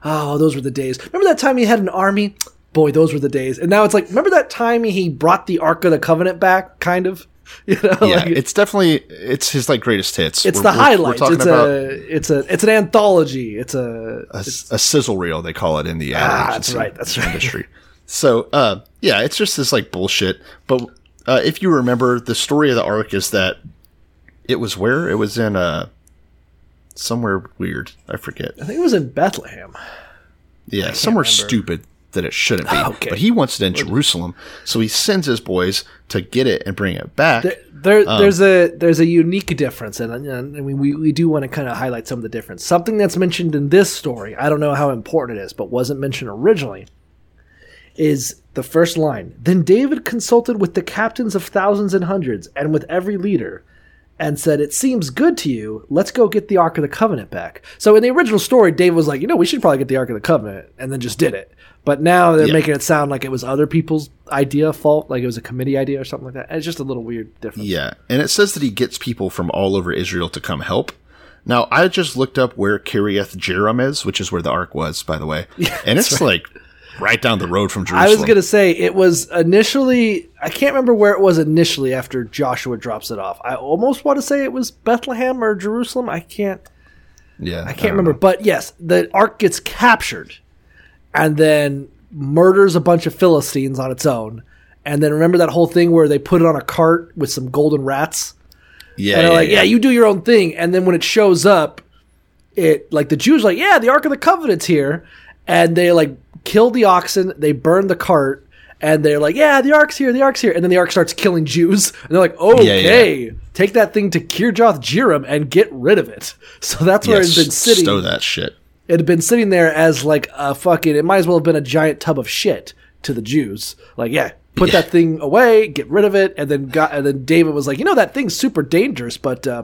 B: Oh, those were the days. Remember that time he had an army? Boy, those were the days." And now it's like, "Remember that time he brought the Ark of the Covenant back?" Kind of, you know.
A: yeah,
B: like,
A: it's definitely it's his like greatest hits.
B: it's
A: We're-
B: the
A: we're- we're
B: It's
A: about
B: a, it's a, it's an anthology. It's a,
A: a, a sizzle reel, they call it in the ad
B: Ah, that's right, that's right.
A: industry. So, uh, yeah, it's just this like bullshit. But uh, if you remember, the story of the ark is that it was where it was in uh somewhere weird. I forget.
B: I think it was in Bethlehem.
A: Yeah, somewhere
B: remember.
A: stupid that it shouldn't be.
B: Okay.
A: But he wants it in Jerusalem, so he sends his boys to get it and bring it back.
B: There, there
A: Um,
B: there's a there's a unique difference, and, and I mean, we, we do want to kind of highlight some of the difference. Something that's mentioned in this story, I don't know how important it is, but wasn't mentioned originally, is the first line. Then David consulted with the captains of thousands and hundreds, and with every leader, and said, "It seems good to you. Let's go get the Ark of the Covenant back." So in the original story, David was like, "You know, we should probably get the Ark of the Covenant," and then just did it. But now they're
A: Yeah.
B: making it sound like it was other people's idea, fault, like it was a committee idea or something like that. And it's just a little weird difference.
A: Yeah, and it says that he gets people from all over Israel to come help. Now, I just looked up where Kiriath Jearim is, which is where the ark was, by the way, and it's like right down the road from Jerusalem.
B: I was gonna say it was initially. I can't remember where it was initially after Joshua drops it off. I almost want to say it was Bethlehem or Jerusalem. I can't.
A: yeah,
B: I can't remember. But yes, the ark gets captured, and then murders a bunch of Philistines on its own. And then remember that whole thing where they put it on a cart with some golden rats.
A: Yeah,
B: and they're
A: yeah,
B: like, yeah. you do your own thing. And then when it shows up, it like the Jews are like, yeah, the Ark of the Covenant's here, and they like kill the oxen, they burn the cart, and they're like, yeah, the Ark's here, the Ark's here, and then the Ark starts killing Jews, and they're like, okay, take that thing to Kirjath Jearim and get rid of it. So that's where
A: yeah,
B: it's been sitting.
A: Stow that shit.
B: It had been sitting there as like a fucking. It might as well have been a giant tub of shit to the Jews. Like, yeah, put
A: Yeah.
B: that thing away, get rid of it, and then got. And then David was like, you know, that thing's super dangerous, but uh,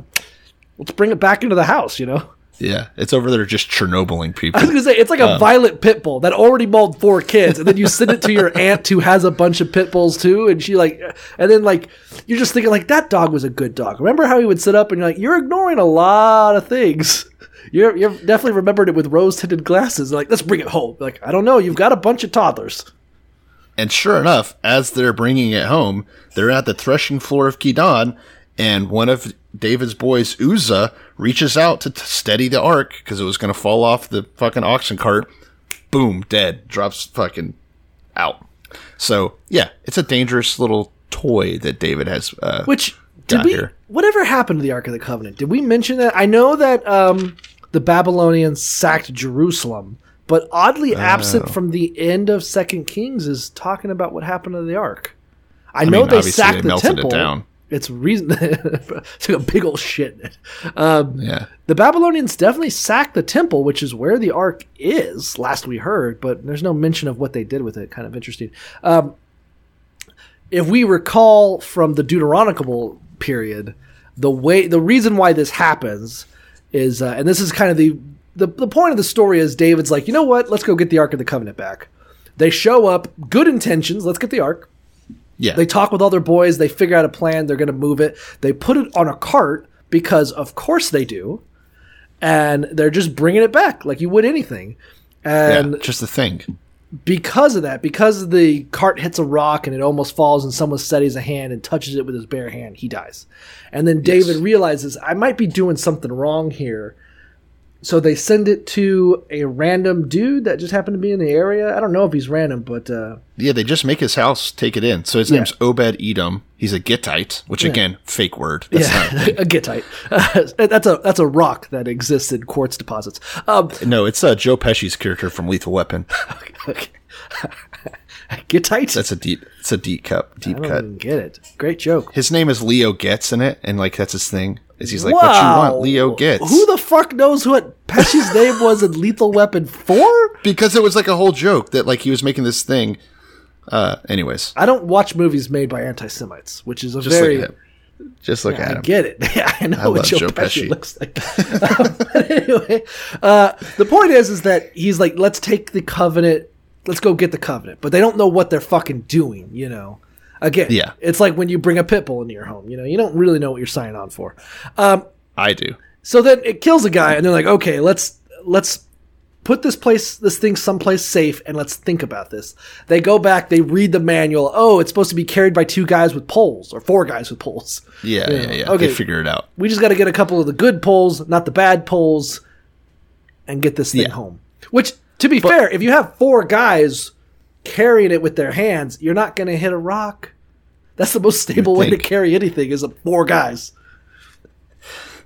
B: let's bring it back into the house. You know,
A: Yeah, it's over there just Chernobyling people.
B: I was gonna say it's like a
A: Um,
B: violent pit bull that already mauled four kids, and then you send it to your aunt who has a bunch of pit bulls too, and she like, and then like you're just thinking like that dog was a good dog. Remember how he would sit up and you're like, you're ignoring a lot of things. You're you're definitely remembered it with rose tinted glasses. Like let's bring it home. Like I don't know, you've got a bunch of toddlers.
A: And sure enough, as they're bringing it home, they're at the threshing floor of Chidon, and one of David's boys, Uzzah, reaches out to t- steady the ark because it was going to fall off the fucking oxen cart. Boom, dead. Drops fucking out. So yeah, it's a dangerous little toy that David has. Uh,
B: Which did we?
A: here.
B: Whatever happened to the Ark of the Covenant? Did we mention that? I know that um, the Babylonians sacked Jerusalem, but oddly absent
A: Oh.
B: from the end of Second Kings is talking about what happened to the Ark. I,
A: I
B: know
A: mean,
B: they sacked
A: they
B: the temple.
A: down.
B: It's reason took a big old shit. in it. Um,
A: yeah,
B: the Babylonians definitely sacked the temple, which is where the ark is, last we heard, but there's no mention of what they did with it. Kind of interesting. Um, if we recall from the Deuteronomical period, the way the reason why this happens is, uh, and this is kind of the, the the point of the story is David's like, you know what? Let's go get the Ark of the Covenant back. They show up, good intentions. Let's get the Ark.
A: Yeah.
B: They talk with all their boys. They figure out a plan. They're going to move it. They put it on a cart because, of course, they do. And they're just bringing it back like you would anything. And
A: yeah, just the thing.
B: because of that, because the cart hits a rock and it almost falls, and someone steadies a hand and touches it with his bare hand, he dies. And then David realizes, I might be doing something wrong here. So they send it to a random dude that just happened to be in the area. I don't know if he's random, but uh,
A: Yeah, they just make his house take it in. So his
B: Yeah.
A: name's Obed Edom. He's a Gittite, which again, fake word. That's not a
B: yeah, a Gittite. that's a that's a rock that exists in quartz deposits. Um,
A: No, it's uh, Joe Pesci's character from Lethal Weapon.
B: okay. Gittite.
A: That's a deep. It's a deep cut. Deep
B: I don't
A: cut.
B: get it. Great joke.
A: His name is Leo Getz in it, and like that's his thing. Is he's like, what you want, Leo Getz.
B: Who the fuck knows what Pesci's name was in Lethal Weapon 4?
A: because it was like a whole joke that like he was making this thing. Uh, anyways,
B: I don't watch movies made by anti Semites, which is a
A: just
B: very.
A: look at him. Just look
B: I
A: at him.
B: get it. I know
A: I
B: what
A: love
B: Joe,
A: Joe
B: Pesci,
A: Pesci.
B: looks like. Um, but anyway, uh, the point is, is that he's like, let's take the covenant, let's go get the covenant, but they don't know what they're fucking doing. You know, again,
A: Yeah.
B: it's like when you bring a pit bull into your home. You know, you don't really know what you're signing on for. Um,
A: I do.
B: so then it kills a guy, and they're like, okay, let's let's put this place, this thing, someplace safe, and let's think about this. They go back, they read the manual. Oh, it's supposed to be carried by two guys with poles or four guys with poles.
A: Yeah,
B: Yeah.
A: yeah, yeah.
B: Okay.
A: They figure it out.
B: We just got to get a couple of the good poles, not the bad poles, and get this thing
A: Yeah.
B: home. Which, to be fair, if you have four guys carrying it with their hands, you're not going to hit a rock. That's the most stable way to carry anything is a four guys.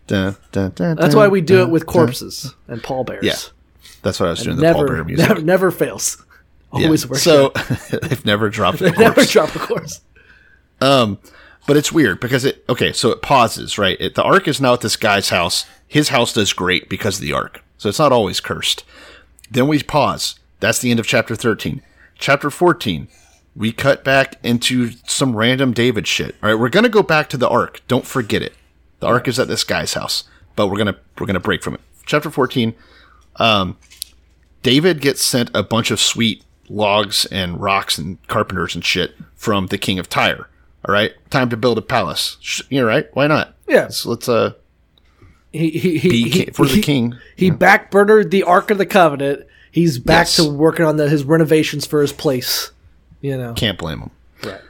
A: Dun, dun, dun,
B: That's why we do it with corpses and pallbearers.
A: Yeah. That's what I was doing. The
B: never,
A: Paul Bear music.
B: never, never fails.
A: Yeah.
B: Always works.
A: So they've never dropped a
B: never
A: corpse.
B: drop a course.
A: Um, but it's weird because it okay, so it pauses, right? It, the ark is now at this guy's house. His house does great because of the ark, so it's not always cursed. Then we pause. That's the end of chapter thirteen. Chapter fourteen, we cut back into some random David shit. All right, we're gonna go back to the ark. Don't forget it. The ark is at this guy's house, but we're gonna we're gonna break from it. Chapter fourteen. Um, David gets sent a bunch of sweet logs and rocks and carpenters and shit from the king of Tyre. All right, time to build a palace. You're right. Why not?
B: Yeah.
A: So let's uh
B: He, he, he, he,
A: for the
B: he-
A: king.
B: He backburnered the Ark of the Covenant. He's back
A: Yes.
B: to working on the, his renovations for his place. You know,
A: Can't blame him.
B: Right.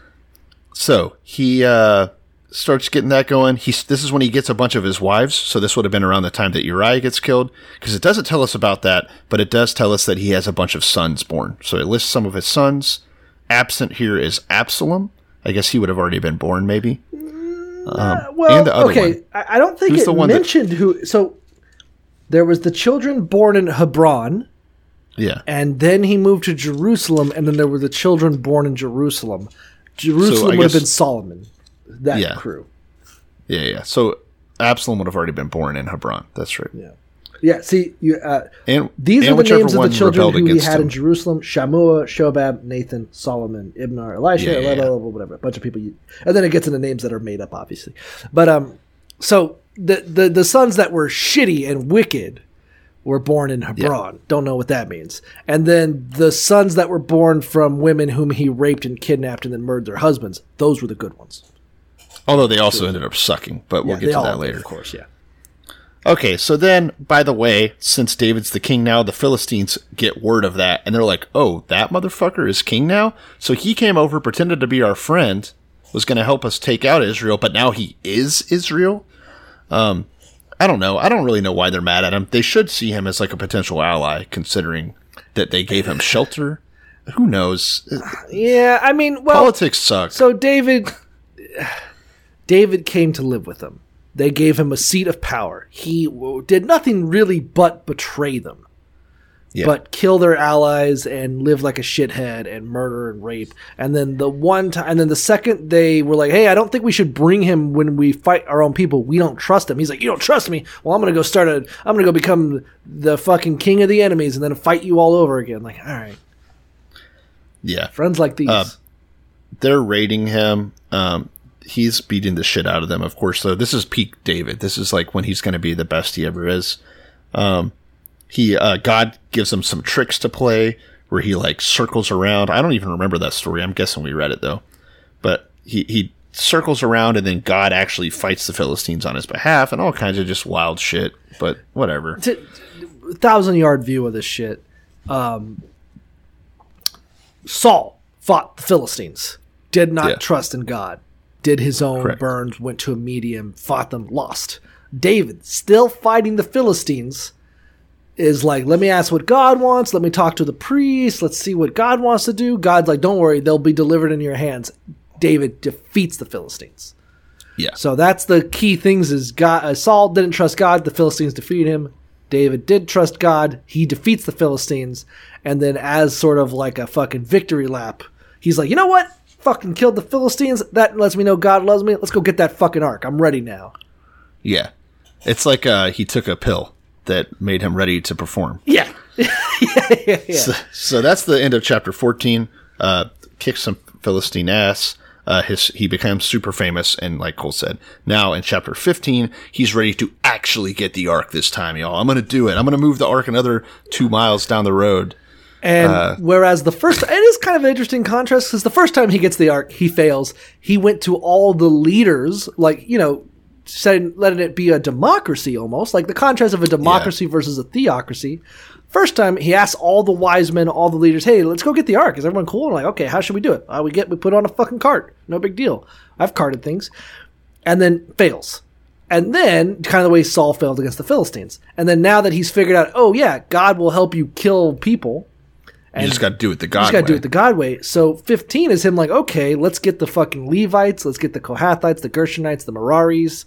A: So he uh starts getting that going. He's this is when he gets a bunch of his wives. So this would have been around the time that Uriah gets killed because it doesn't tell us about that, but it does tell us that he has a bunch of sons born. So it lists some of his sons. Absent here is Absalom. I guess he would have already been born, maybe. Um,
B: well,
A: and the other
B: okay.
A: one.
B: I, I don't think
A: Who's
B: it
A: the one that-
B: mentioned who. So there was the children born in Hebron,
A: Yeah.
B: and then he moved to Jerusalem, and then there were the children born in Jerusalem. Jerusalem
A: I
B: would have been Solomon, that
A: Yeah.
B: crew.
A: Yeah, yeah. So Absalom would have already been born in Hebron. That's right.
B: Yeah. Yeah, see, you, uh,
A: And
B: these
A: and
B: are the names of the children who he had
A: him.
B: in Jerusalem: Shammua, Shobab, Nathan, Solomon, Ibhar, Elisha,
A: Yeah, yeah,
B: blah, blah, blah, whatever. A bunch of people, you, and then it gets into names that are made up, obviously. But um, so the the the sons that were shitty and wicked were born in Hebron. Don't know what that means. And then the sons that were born from women whom he raped and kidnapped and then murdered their husbands. Those were the good ones.
A: Although they also ended up sucking, but we'll
B: Yeah,
A: get to that later.
B: of course. Yeah.
A: Okay, so then, by the way, since David's the king now, the Philistines get word of that, and they're like, "Oh, that motherfucker is king now." So he came over, pretended to be our friend, was going to help us take out Israel, but now he is Israel. Um, I don't know. I don't really know why they're mad at him. They should see him as like a potential ally, considering that they gave him shelter. Who knows?
B: Yeah, I mean, well,
A: Politics suck.
B: So David David came to live with them. They gave him a seat of power. He did nothing really but betray them.
A: Yeah.
B: But kill their allies and live like a shithead and murder and rape. And then the one time, and then the second they were like, "Hey, I don't think we should bring him when we fight our own people. We don't trust him." He's like, "You don't trust me? Well, I'm gonna go start a. I'm gonna go become the fucking king of the enemies and then fight you all over again." Like, all right,
A: yeah.
B: friends like these.
A: Uh, they're raiding him. Um, he's beating the shit out of them, of course. So this is peak David. This is like when he's going to be the best he ever is. Um, he uh, God gives him some tricks to play where he like circles around. I don't even remember that story. I'm guessing we read it though, but he he circles around and then God actually fights the Philistines on his behalf and all kinds of just wild shit. But whatever.
B: thousand yard view of this shit. Um, Saul fought the Philistines, did not
A: Yeah.
B: trust in God, did his own
A: Correct.
B: burns, went to a medium, fought them, lost. David still fighting the Philistines, is like, let me ask what God wants. Let me talk to the priest. Let's see what God wants to do. God's like, don't worry, they'll be delivered in your hands. David defeats the Philistines.
A: Yeah.
B: So that's the key things is God, uh, Saul didn't trust God. The Philistines defeat him. David did trust God. He defeats the Philistines. And then as sort of like a fucking victory lap, he's like, you know what? Fucking killed the Philistines. That lets me know God loves me. Let's go get that fucking ark. I'm ready now.
A: Yeah. It's like uh, he took a pill that made him ready to perform.
B: Yeah. yeah, yeah, yeah.
A: So, so that's the end of chapter 14. Uh, kicks some Philistine ass. Uh, his, he becomes super famous, and like Cole said, now in chapter 15, he's ready to actually get the ark this time, y'all. I'm gonna do it. I'm gonna move the ark another two miles down the road.
B: And
A: Uh,
B: whereas the first, it is kind of an interesting contrast because the first time he gets the ark, he fails. He went to all the leaders, like, you know, saying, letting it be a democracy almost, like the contrast of a democracy versus a theocracy. First time he asks all the wise men, all the leaders, hey, let's go get the ark. Is everyone cool? And like, okay, how should we do it? Uh, we get, we put on a fucking cart. No big deal. I've carted things. And then fails. And then, kind of the way Saul failed against the Philistines. And then now that he's figured out, oh yeah, God will help you kill people.
A: You just got to do it the
B: You
A: God
B: just got to
A: way.
B: do it the God way. So 15 is him like, okay, let's get the fucking Levites, let's get the Kohathites, the Gershonites, the Meraris,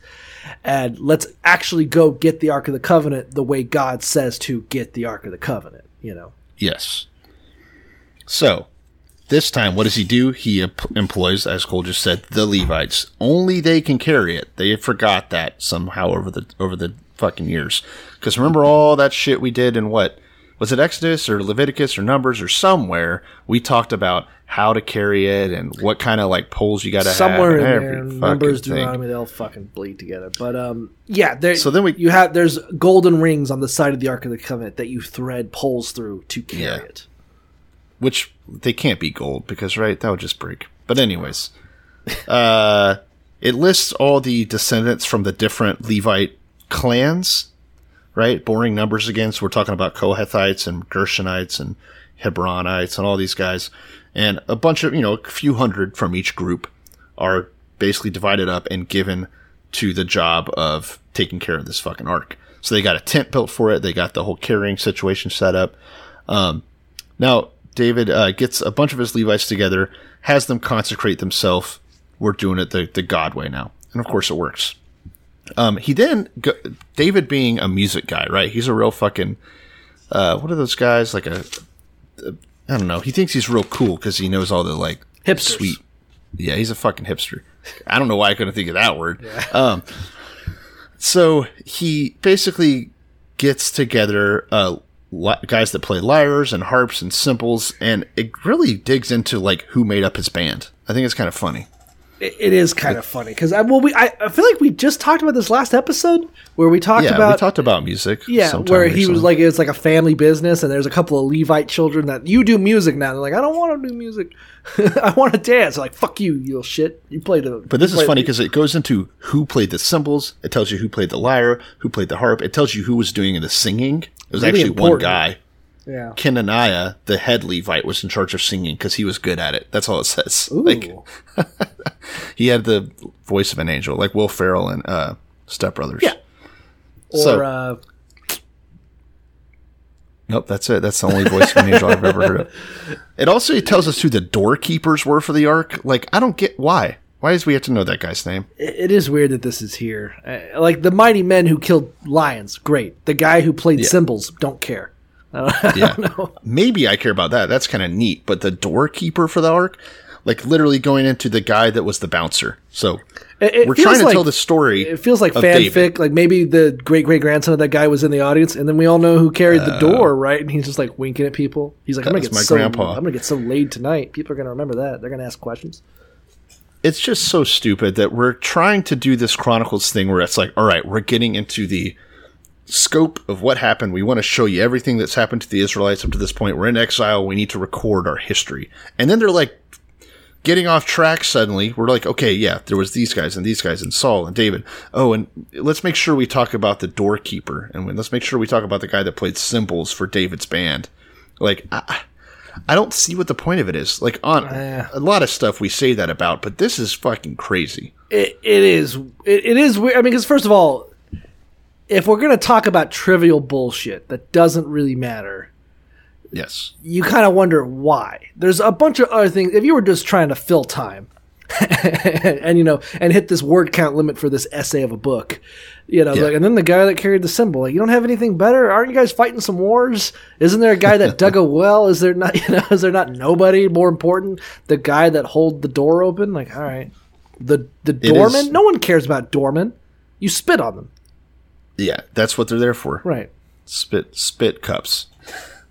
B: and let's actually go get the Ark of the Covenant the way God says to get the Ark of the Covenant, you know?
A: Yes. So, this time, what does he do? He em- employs, as Cole just said, the Levites. Only they can carry it. They forgot that somehow over the over the fucking years. Because remember all that shit we did in what was it Exodus or Leviticus or Numbers or somewhere? We talked about how to carry it and what kind of like poles you got to have.
B: Somewhere in there, Numbers. Deuteronomy, they all fucking bleed together. But um, yeah, there.
A: So then we-
B: you have there's golden rings on the side of the Ark of the Covenant that you thread poles through to carry
A: Yeah.
B: it.
A: which they can't be gold because right that would just break but anyways uh it lists all the descendants from the different levite clans right boring numbers again so we're talking about kohathites and gershonites and hebronites and all these guys and a bunch of you know a few hundred from each group are basically divided up and given to the job of taking care of this fucking ark so they got a tent built for it they got the whole carrying situation set up um, now, David uh, gets a bunch of his Levites together, has them consecrate themselves. We're doing it the, the God way now. And of course, it works. Um, he then, go, David being a music guy, right? He's a real fucking, uh, what are those guys? Like a, I don't know. He thinks he's real cool because he knows all the like
B: Hipsters.
A: sweet. Yeah, he's a fucking hipster. I don't know why I couldn't think of that word. Um, so he basically gets together uh, li- guys that play lyres and harps and cymbals, and it really digs into like who made up his band. I think it's kind of funny.
B: It, it is kind of funny because I well we I, I feel like we just talked about this last episode where we talked
A: yeah,
B: about
A: we talked about music.
B: Yeah, where he was like, it's like a family business, and there's a couple of Levite children that you do music now. They're like, I don't want to do music. I want to dance. They're like, fuck you, you little shit. You play the.
A: But this is funny because it goes into who played the cymbals. It tells you who played the lyre, who played the harp. It tells you who was doing the singing. It was
B: Really
A: actually one guy.
B: Yeah.
A: Kenaniah, the head Levite, was in charge of singing because he was good at it. That's all it says. Like he had the voice of an angel, like Will Ferrell and uh, Step Brothers.
B: Yeah. Or
A: So-
B: uh,
A: Nope, that's it. That's the only voice of an angel I've ever heard of. It also tells us who the doorkeepers were for the ark. Like, I don't get why. Why does we have to know that guy's name?
B: it, is weird that this is here. Uh, like the mighty men who killed lions, great. The guy who played cymbals, don't care.
A: Oh, yeah. Maybe I care about that. That's kind of neat. But the doorkeeper for the arc, like literally going into the guy that was the bouncer. So
B: It- it
A: we're trying to
B: like-
A: tell the story.
B: It feels like fanfic.
A: David.
B: Like maybe the great great grandson of that guy was in the audience, and then we all know who carried the uh, door, right? And he's just like winking at people. He's like, "I'm gonna get
A: my
B: so
A: grandpa.
B: I'm gonna get so laid tonight. People are gonna remember that. They're gonna ask questions."
A: It's just so stupid that we're trying to do this Chronicles thing where it's like, all right, we're getting into the scope of what happened. We want to show you everything that's happened to the Israelites up to this point. We're in exile. We need to record our history. And then they're like getting off track suddenly. We're like, okay, yeah, there was these guys and these guys and Saul and David. Oh, and let's make sure we talk about the doorkeeper and let's make sure we talk about the guy that played cymbals for David's band. Like, I, I don't see what the point of it is. Like on
B: Yeah.
A: a lot of stuff we say that about, but this is fucking crazy.
B: It, it is. It, it is weird. I mean, because first of all, if we're gonna talk about trivial bullshit that doesn't really matter,
A: Yes.
B: you kind of wonder why. There's a bunch of other things. If you were just trying to fill time, and you know, and hit this word count limit for this essay of a book, you know,
A: Yeah.
B: like, and then the guy that carried the symbol, like, you don't have anything better. Aren't you guys fighting some wars? Isn't there a guy that dug a well? Is there not? You know, is there not nobody more important? The guy that hold the door open? Like, all right, the the doorman. No one cares about doorman. You spit on them,
A: Yeah, that's what they're there for.
B: right?
A: Spit spit cups.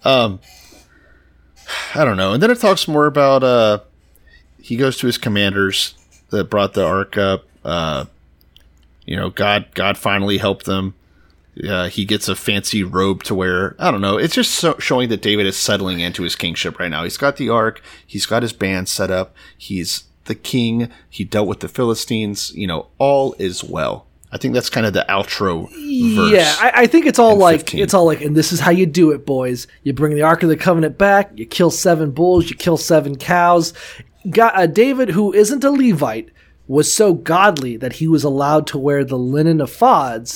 A: Um I don't know. And then it talks more about uh he goes to his commanders that brought the ark up. Uh you know, God God finally helped them. Uh, he gets a fancy robe to wear. I don't know. It's just so, showing that David is settling into his kingship right now. He's got the ark. He's got his band set up. He's the king. He dealt with the Philistines. You know, all is well. I think that's kind of the outro verse.
B: Yeah, I, I think it's all like
A: 15.
B: it's all like, and this is how you do it, boys. You bring the Ark of the Covenant back. You kill seven bulls. You kill seven cows. Got uh, David, who isn't a Levite, was so godly that he was allowed to wear the linen of ephod,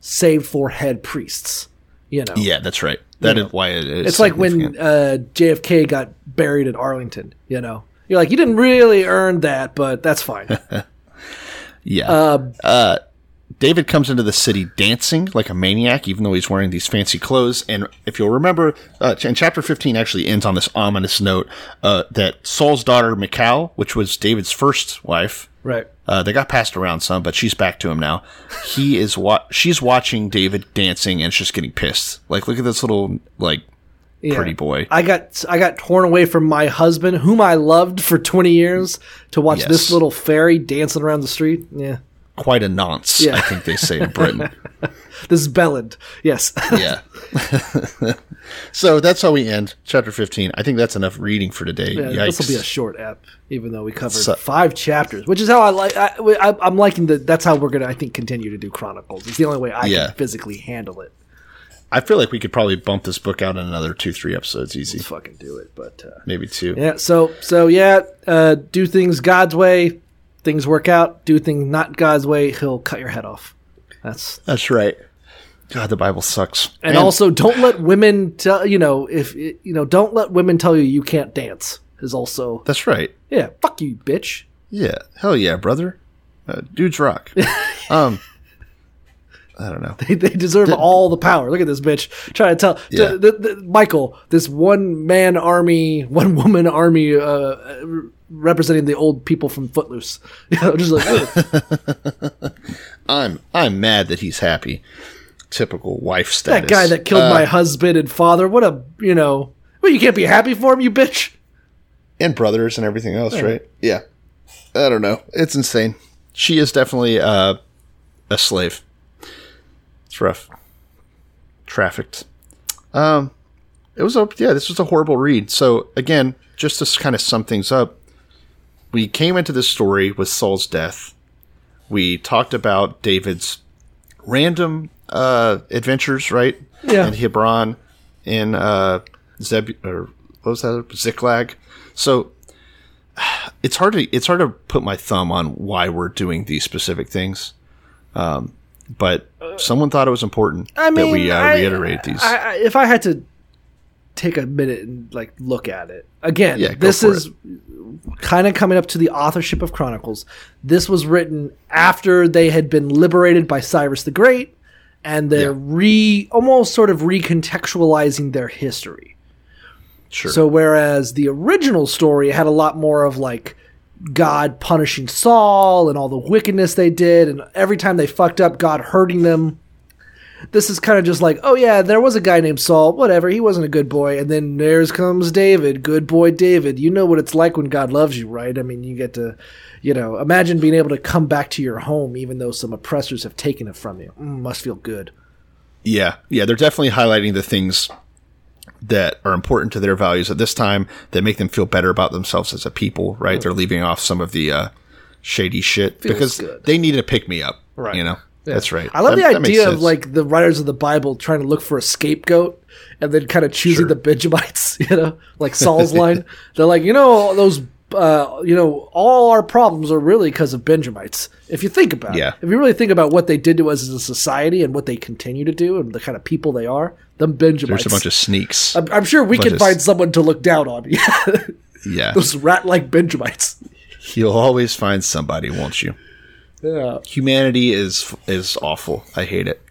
B: save for head priests. You know,
A: Yeah, that's right. That is why it is.
B: it's like when uh, JFK got buried at Arlington. You know, you're like, you didn't really earn that, but that's fine.
A: yeah.
B: um,
A: uh, David comes into the city dancing like a maniac, even though he's wearing these fancy clothes. And if you'll remember, uh, and chapter 15 actually ends on this ominous note uh, that Saul's daughter, Michal, which was David's first wife,
B: right.
A: uh, they got passed around some, but she's back to him now. He is wa- she's watching David dancing and she's just getting pissed. Like, look at this little like
B: Yeah.
A: pretty boy.
B: I got I got torn away from my husband, whom I loved for twenty years, to watch
A: Yes.
B: this little fairy dancing around the street. Yeah,
A: Quite a nonce,
B: Yeah.
A: I think they say in Britain.
B: this is Belland. Yes,
A: yeah. so that's how we end chapter 15. I think that's enough reading for today.
B: yeah, this will be a short app, even though we covered
A: So-
B: five chapters, which is how I like. I, I, I'm liking that. That's how we're gonna, I think, continue to do Chronicles. It's the only way I
A: Yeah.
B: can physically handle it.
A: I feel like we could probably bump this book out in another two, three episodes easy.
B: Fucking do it, but uh,
A: Maybe two.
B: yeah. So so yeah, uh, do things God's way. Things work out. Do things not God's way. He'll cut your head off. That's
A: That's right. God, the Bible sucks.
B: and also don't let women tell you know if you know don't let women tell you you can't dance is also
A: that's right.
B: yeah fuck you bitch
A: Yeah. Hell yeah, brother. Uh, dudes rock. um, I don't know.
B: they, they deserve all the power look at this bitch trying to tell
A: Yeah.
B: the, the, the- michael this one man army one woman army uh representing the old people from footloose you know just like.
A: I'm I'm mad that he's happy. Typical wife status.
B: that guy that killed
A: Uh,
B: my husband and father what a you know well you can't be happy for him you bitch
A: and brothers and everything else, right? Yeah. I don't know. It's insane. She is definitely uh, a slave. It's rough. Trafficked. Um, it was a yeah. This was a horrible read. So again, just to kind of sum things up, we came into this story with Saul's death. We talked about David's random uh, adventures, right?
B: Yeah.
A: And Hebron in uh, Zeb or what was that? Ziklag. So it's hard to it's hard to put my thumb on why we're doing these specific things. Um, but someone thought it was important
B: I mean,
A: that we uh,
B: I-
A: reiterate these.
B: I, I, if I had to take a minute and like look at it again,
A: Yeah,
B: this is kind of coming up to the authorship of Chronicles. This was written after they had been liberated by Cyrus the Great, and they're
A: Yeah.
B: re almost sort of recontextualizing their history.
A: sure.
B: So whereas the original story had a lot more of like God punishing Saul and all the wickedness they did, and every time they fucked up, God hurting them. This is kind of just like, oh yeah, there was a guy named Saul, whatever, he wasn't a good boy, and then there's comes David, good boy David. You know what it's like when God loves you, right? I mean, you get to, you know, imagine being able to come back to your home even though some oppressors have taken it from you. Mm, must feel good.
A: Yeah, yeah, they're definitely highlighting the things that are important to their values at this time that make them feel better about themselves as a people. Right? They're leaving off some of the uh, shady shit because
B: good.
A: they need to pick me up.
B: Right.
A: You know, that's right.
B: I love
A: That-
B: the idea of like the writers of the Bible trying to look for a scapegoat and then kind of choosing
A: Sure.
B: the Benjamites, you know, like Saul's line. They're like, you know, those uh, you know, all our problems are really because of Benjamites. If you think about
A: Yeah.
B: it, if you really think about what they did to us as a society and what they continue to do and the kind of people they are, them Benjamites.
A: There's a bunch of sneaks.
B: I'm, I'm sure we can
A: of-
B: find someone to look down on.
A: yeah.
B: Those rat-like Benjamites.
A: You'll always find somebody, won't you?
B: Yeah.
A: Humanity is is awful. I hate it.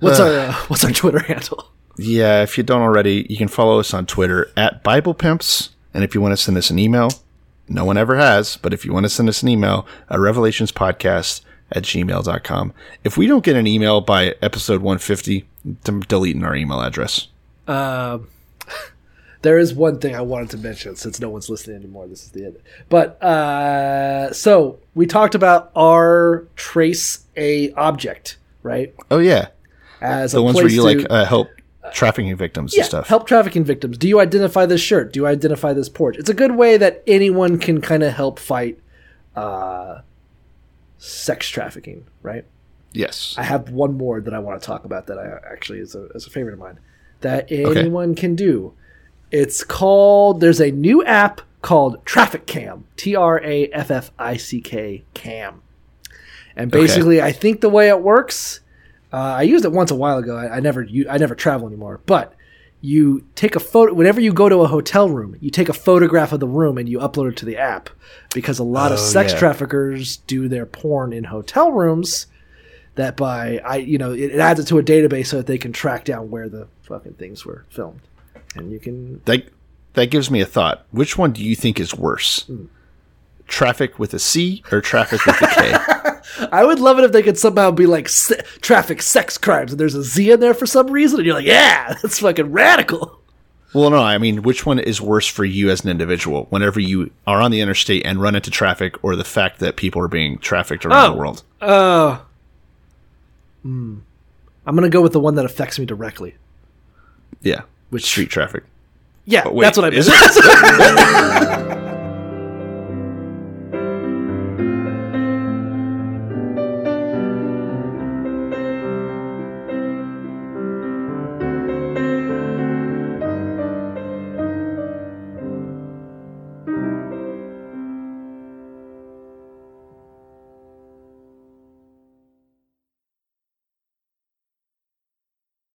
B: What's our uh, What's our Twitter handle?
A: Yeah, if you don't already, you can follow us on Twitter at Bible Pimps. And if you want to send us an email, no one ever has, but if you want to send us an email, a revelationspodcast at gmail.com. If we don't get an email by episode 150, I'm deleting our email address.
B: There is one thing I wanted to mention since no one's listening anymore. This is the end. But uh, so we talked about our trace a object, right?
A: Oh, yeah.
B: As
A: The
B: a
A: ones where you
B: to-
A: like uh, help trafficking victims
B: yeah,
A: and stuff.
B: help trafficking victims. Do you identify this shirt? Do you identify this porch? It's a good way that anyone can kind of help fight uh, sex trafficking, right?
A: Yes.
B: I have one more that I want to talk about that I actually is a, is a favorite of mine that anyone can do. It's called. There's a new app called TraffickCam. T R A F F I C K Cam. And basically, I think the way it works, uh, I used it once a while ago. I, I never, I never travel anymore. But you take a photo whenever you go to a hotel room. You take a photograph of the room and you upload it to the app because a lot of
A: Oh,
B: sex
A: yeah.
B: traffickers do their porn in hotel rooms that by I you know it, it adds it to a database so that they can track down where the fucking things were filmed, and you can
A: That that gives me a thought. Which one do you think is worse? Traffic with a C or traffic with a K?
B: I would love it if they could somehow be like se- traffic sex crimes and there's a Z in there for some reason and you're like yeah that's fucking radical.
A: well, no, I mean, which one is worse for you as an individual whenever you are on the interstate and run into traffic or the fact that people are being trafficked around
B: Oh.
A: the world?
B: Uh, hmm. I'm gonna go with the one that affects me directly.
A: Yeah.
B: Which-
A: street traffic?
B: Yeah,
A: wait,
B: that's what I meant.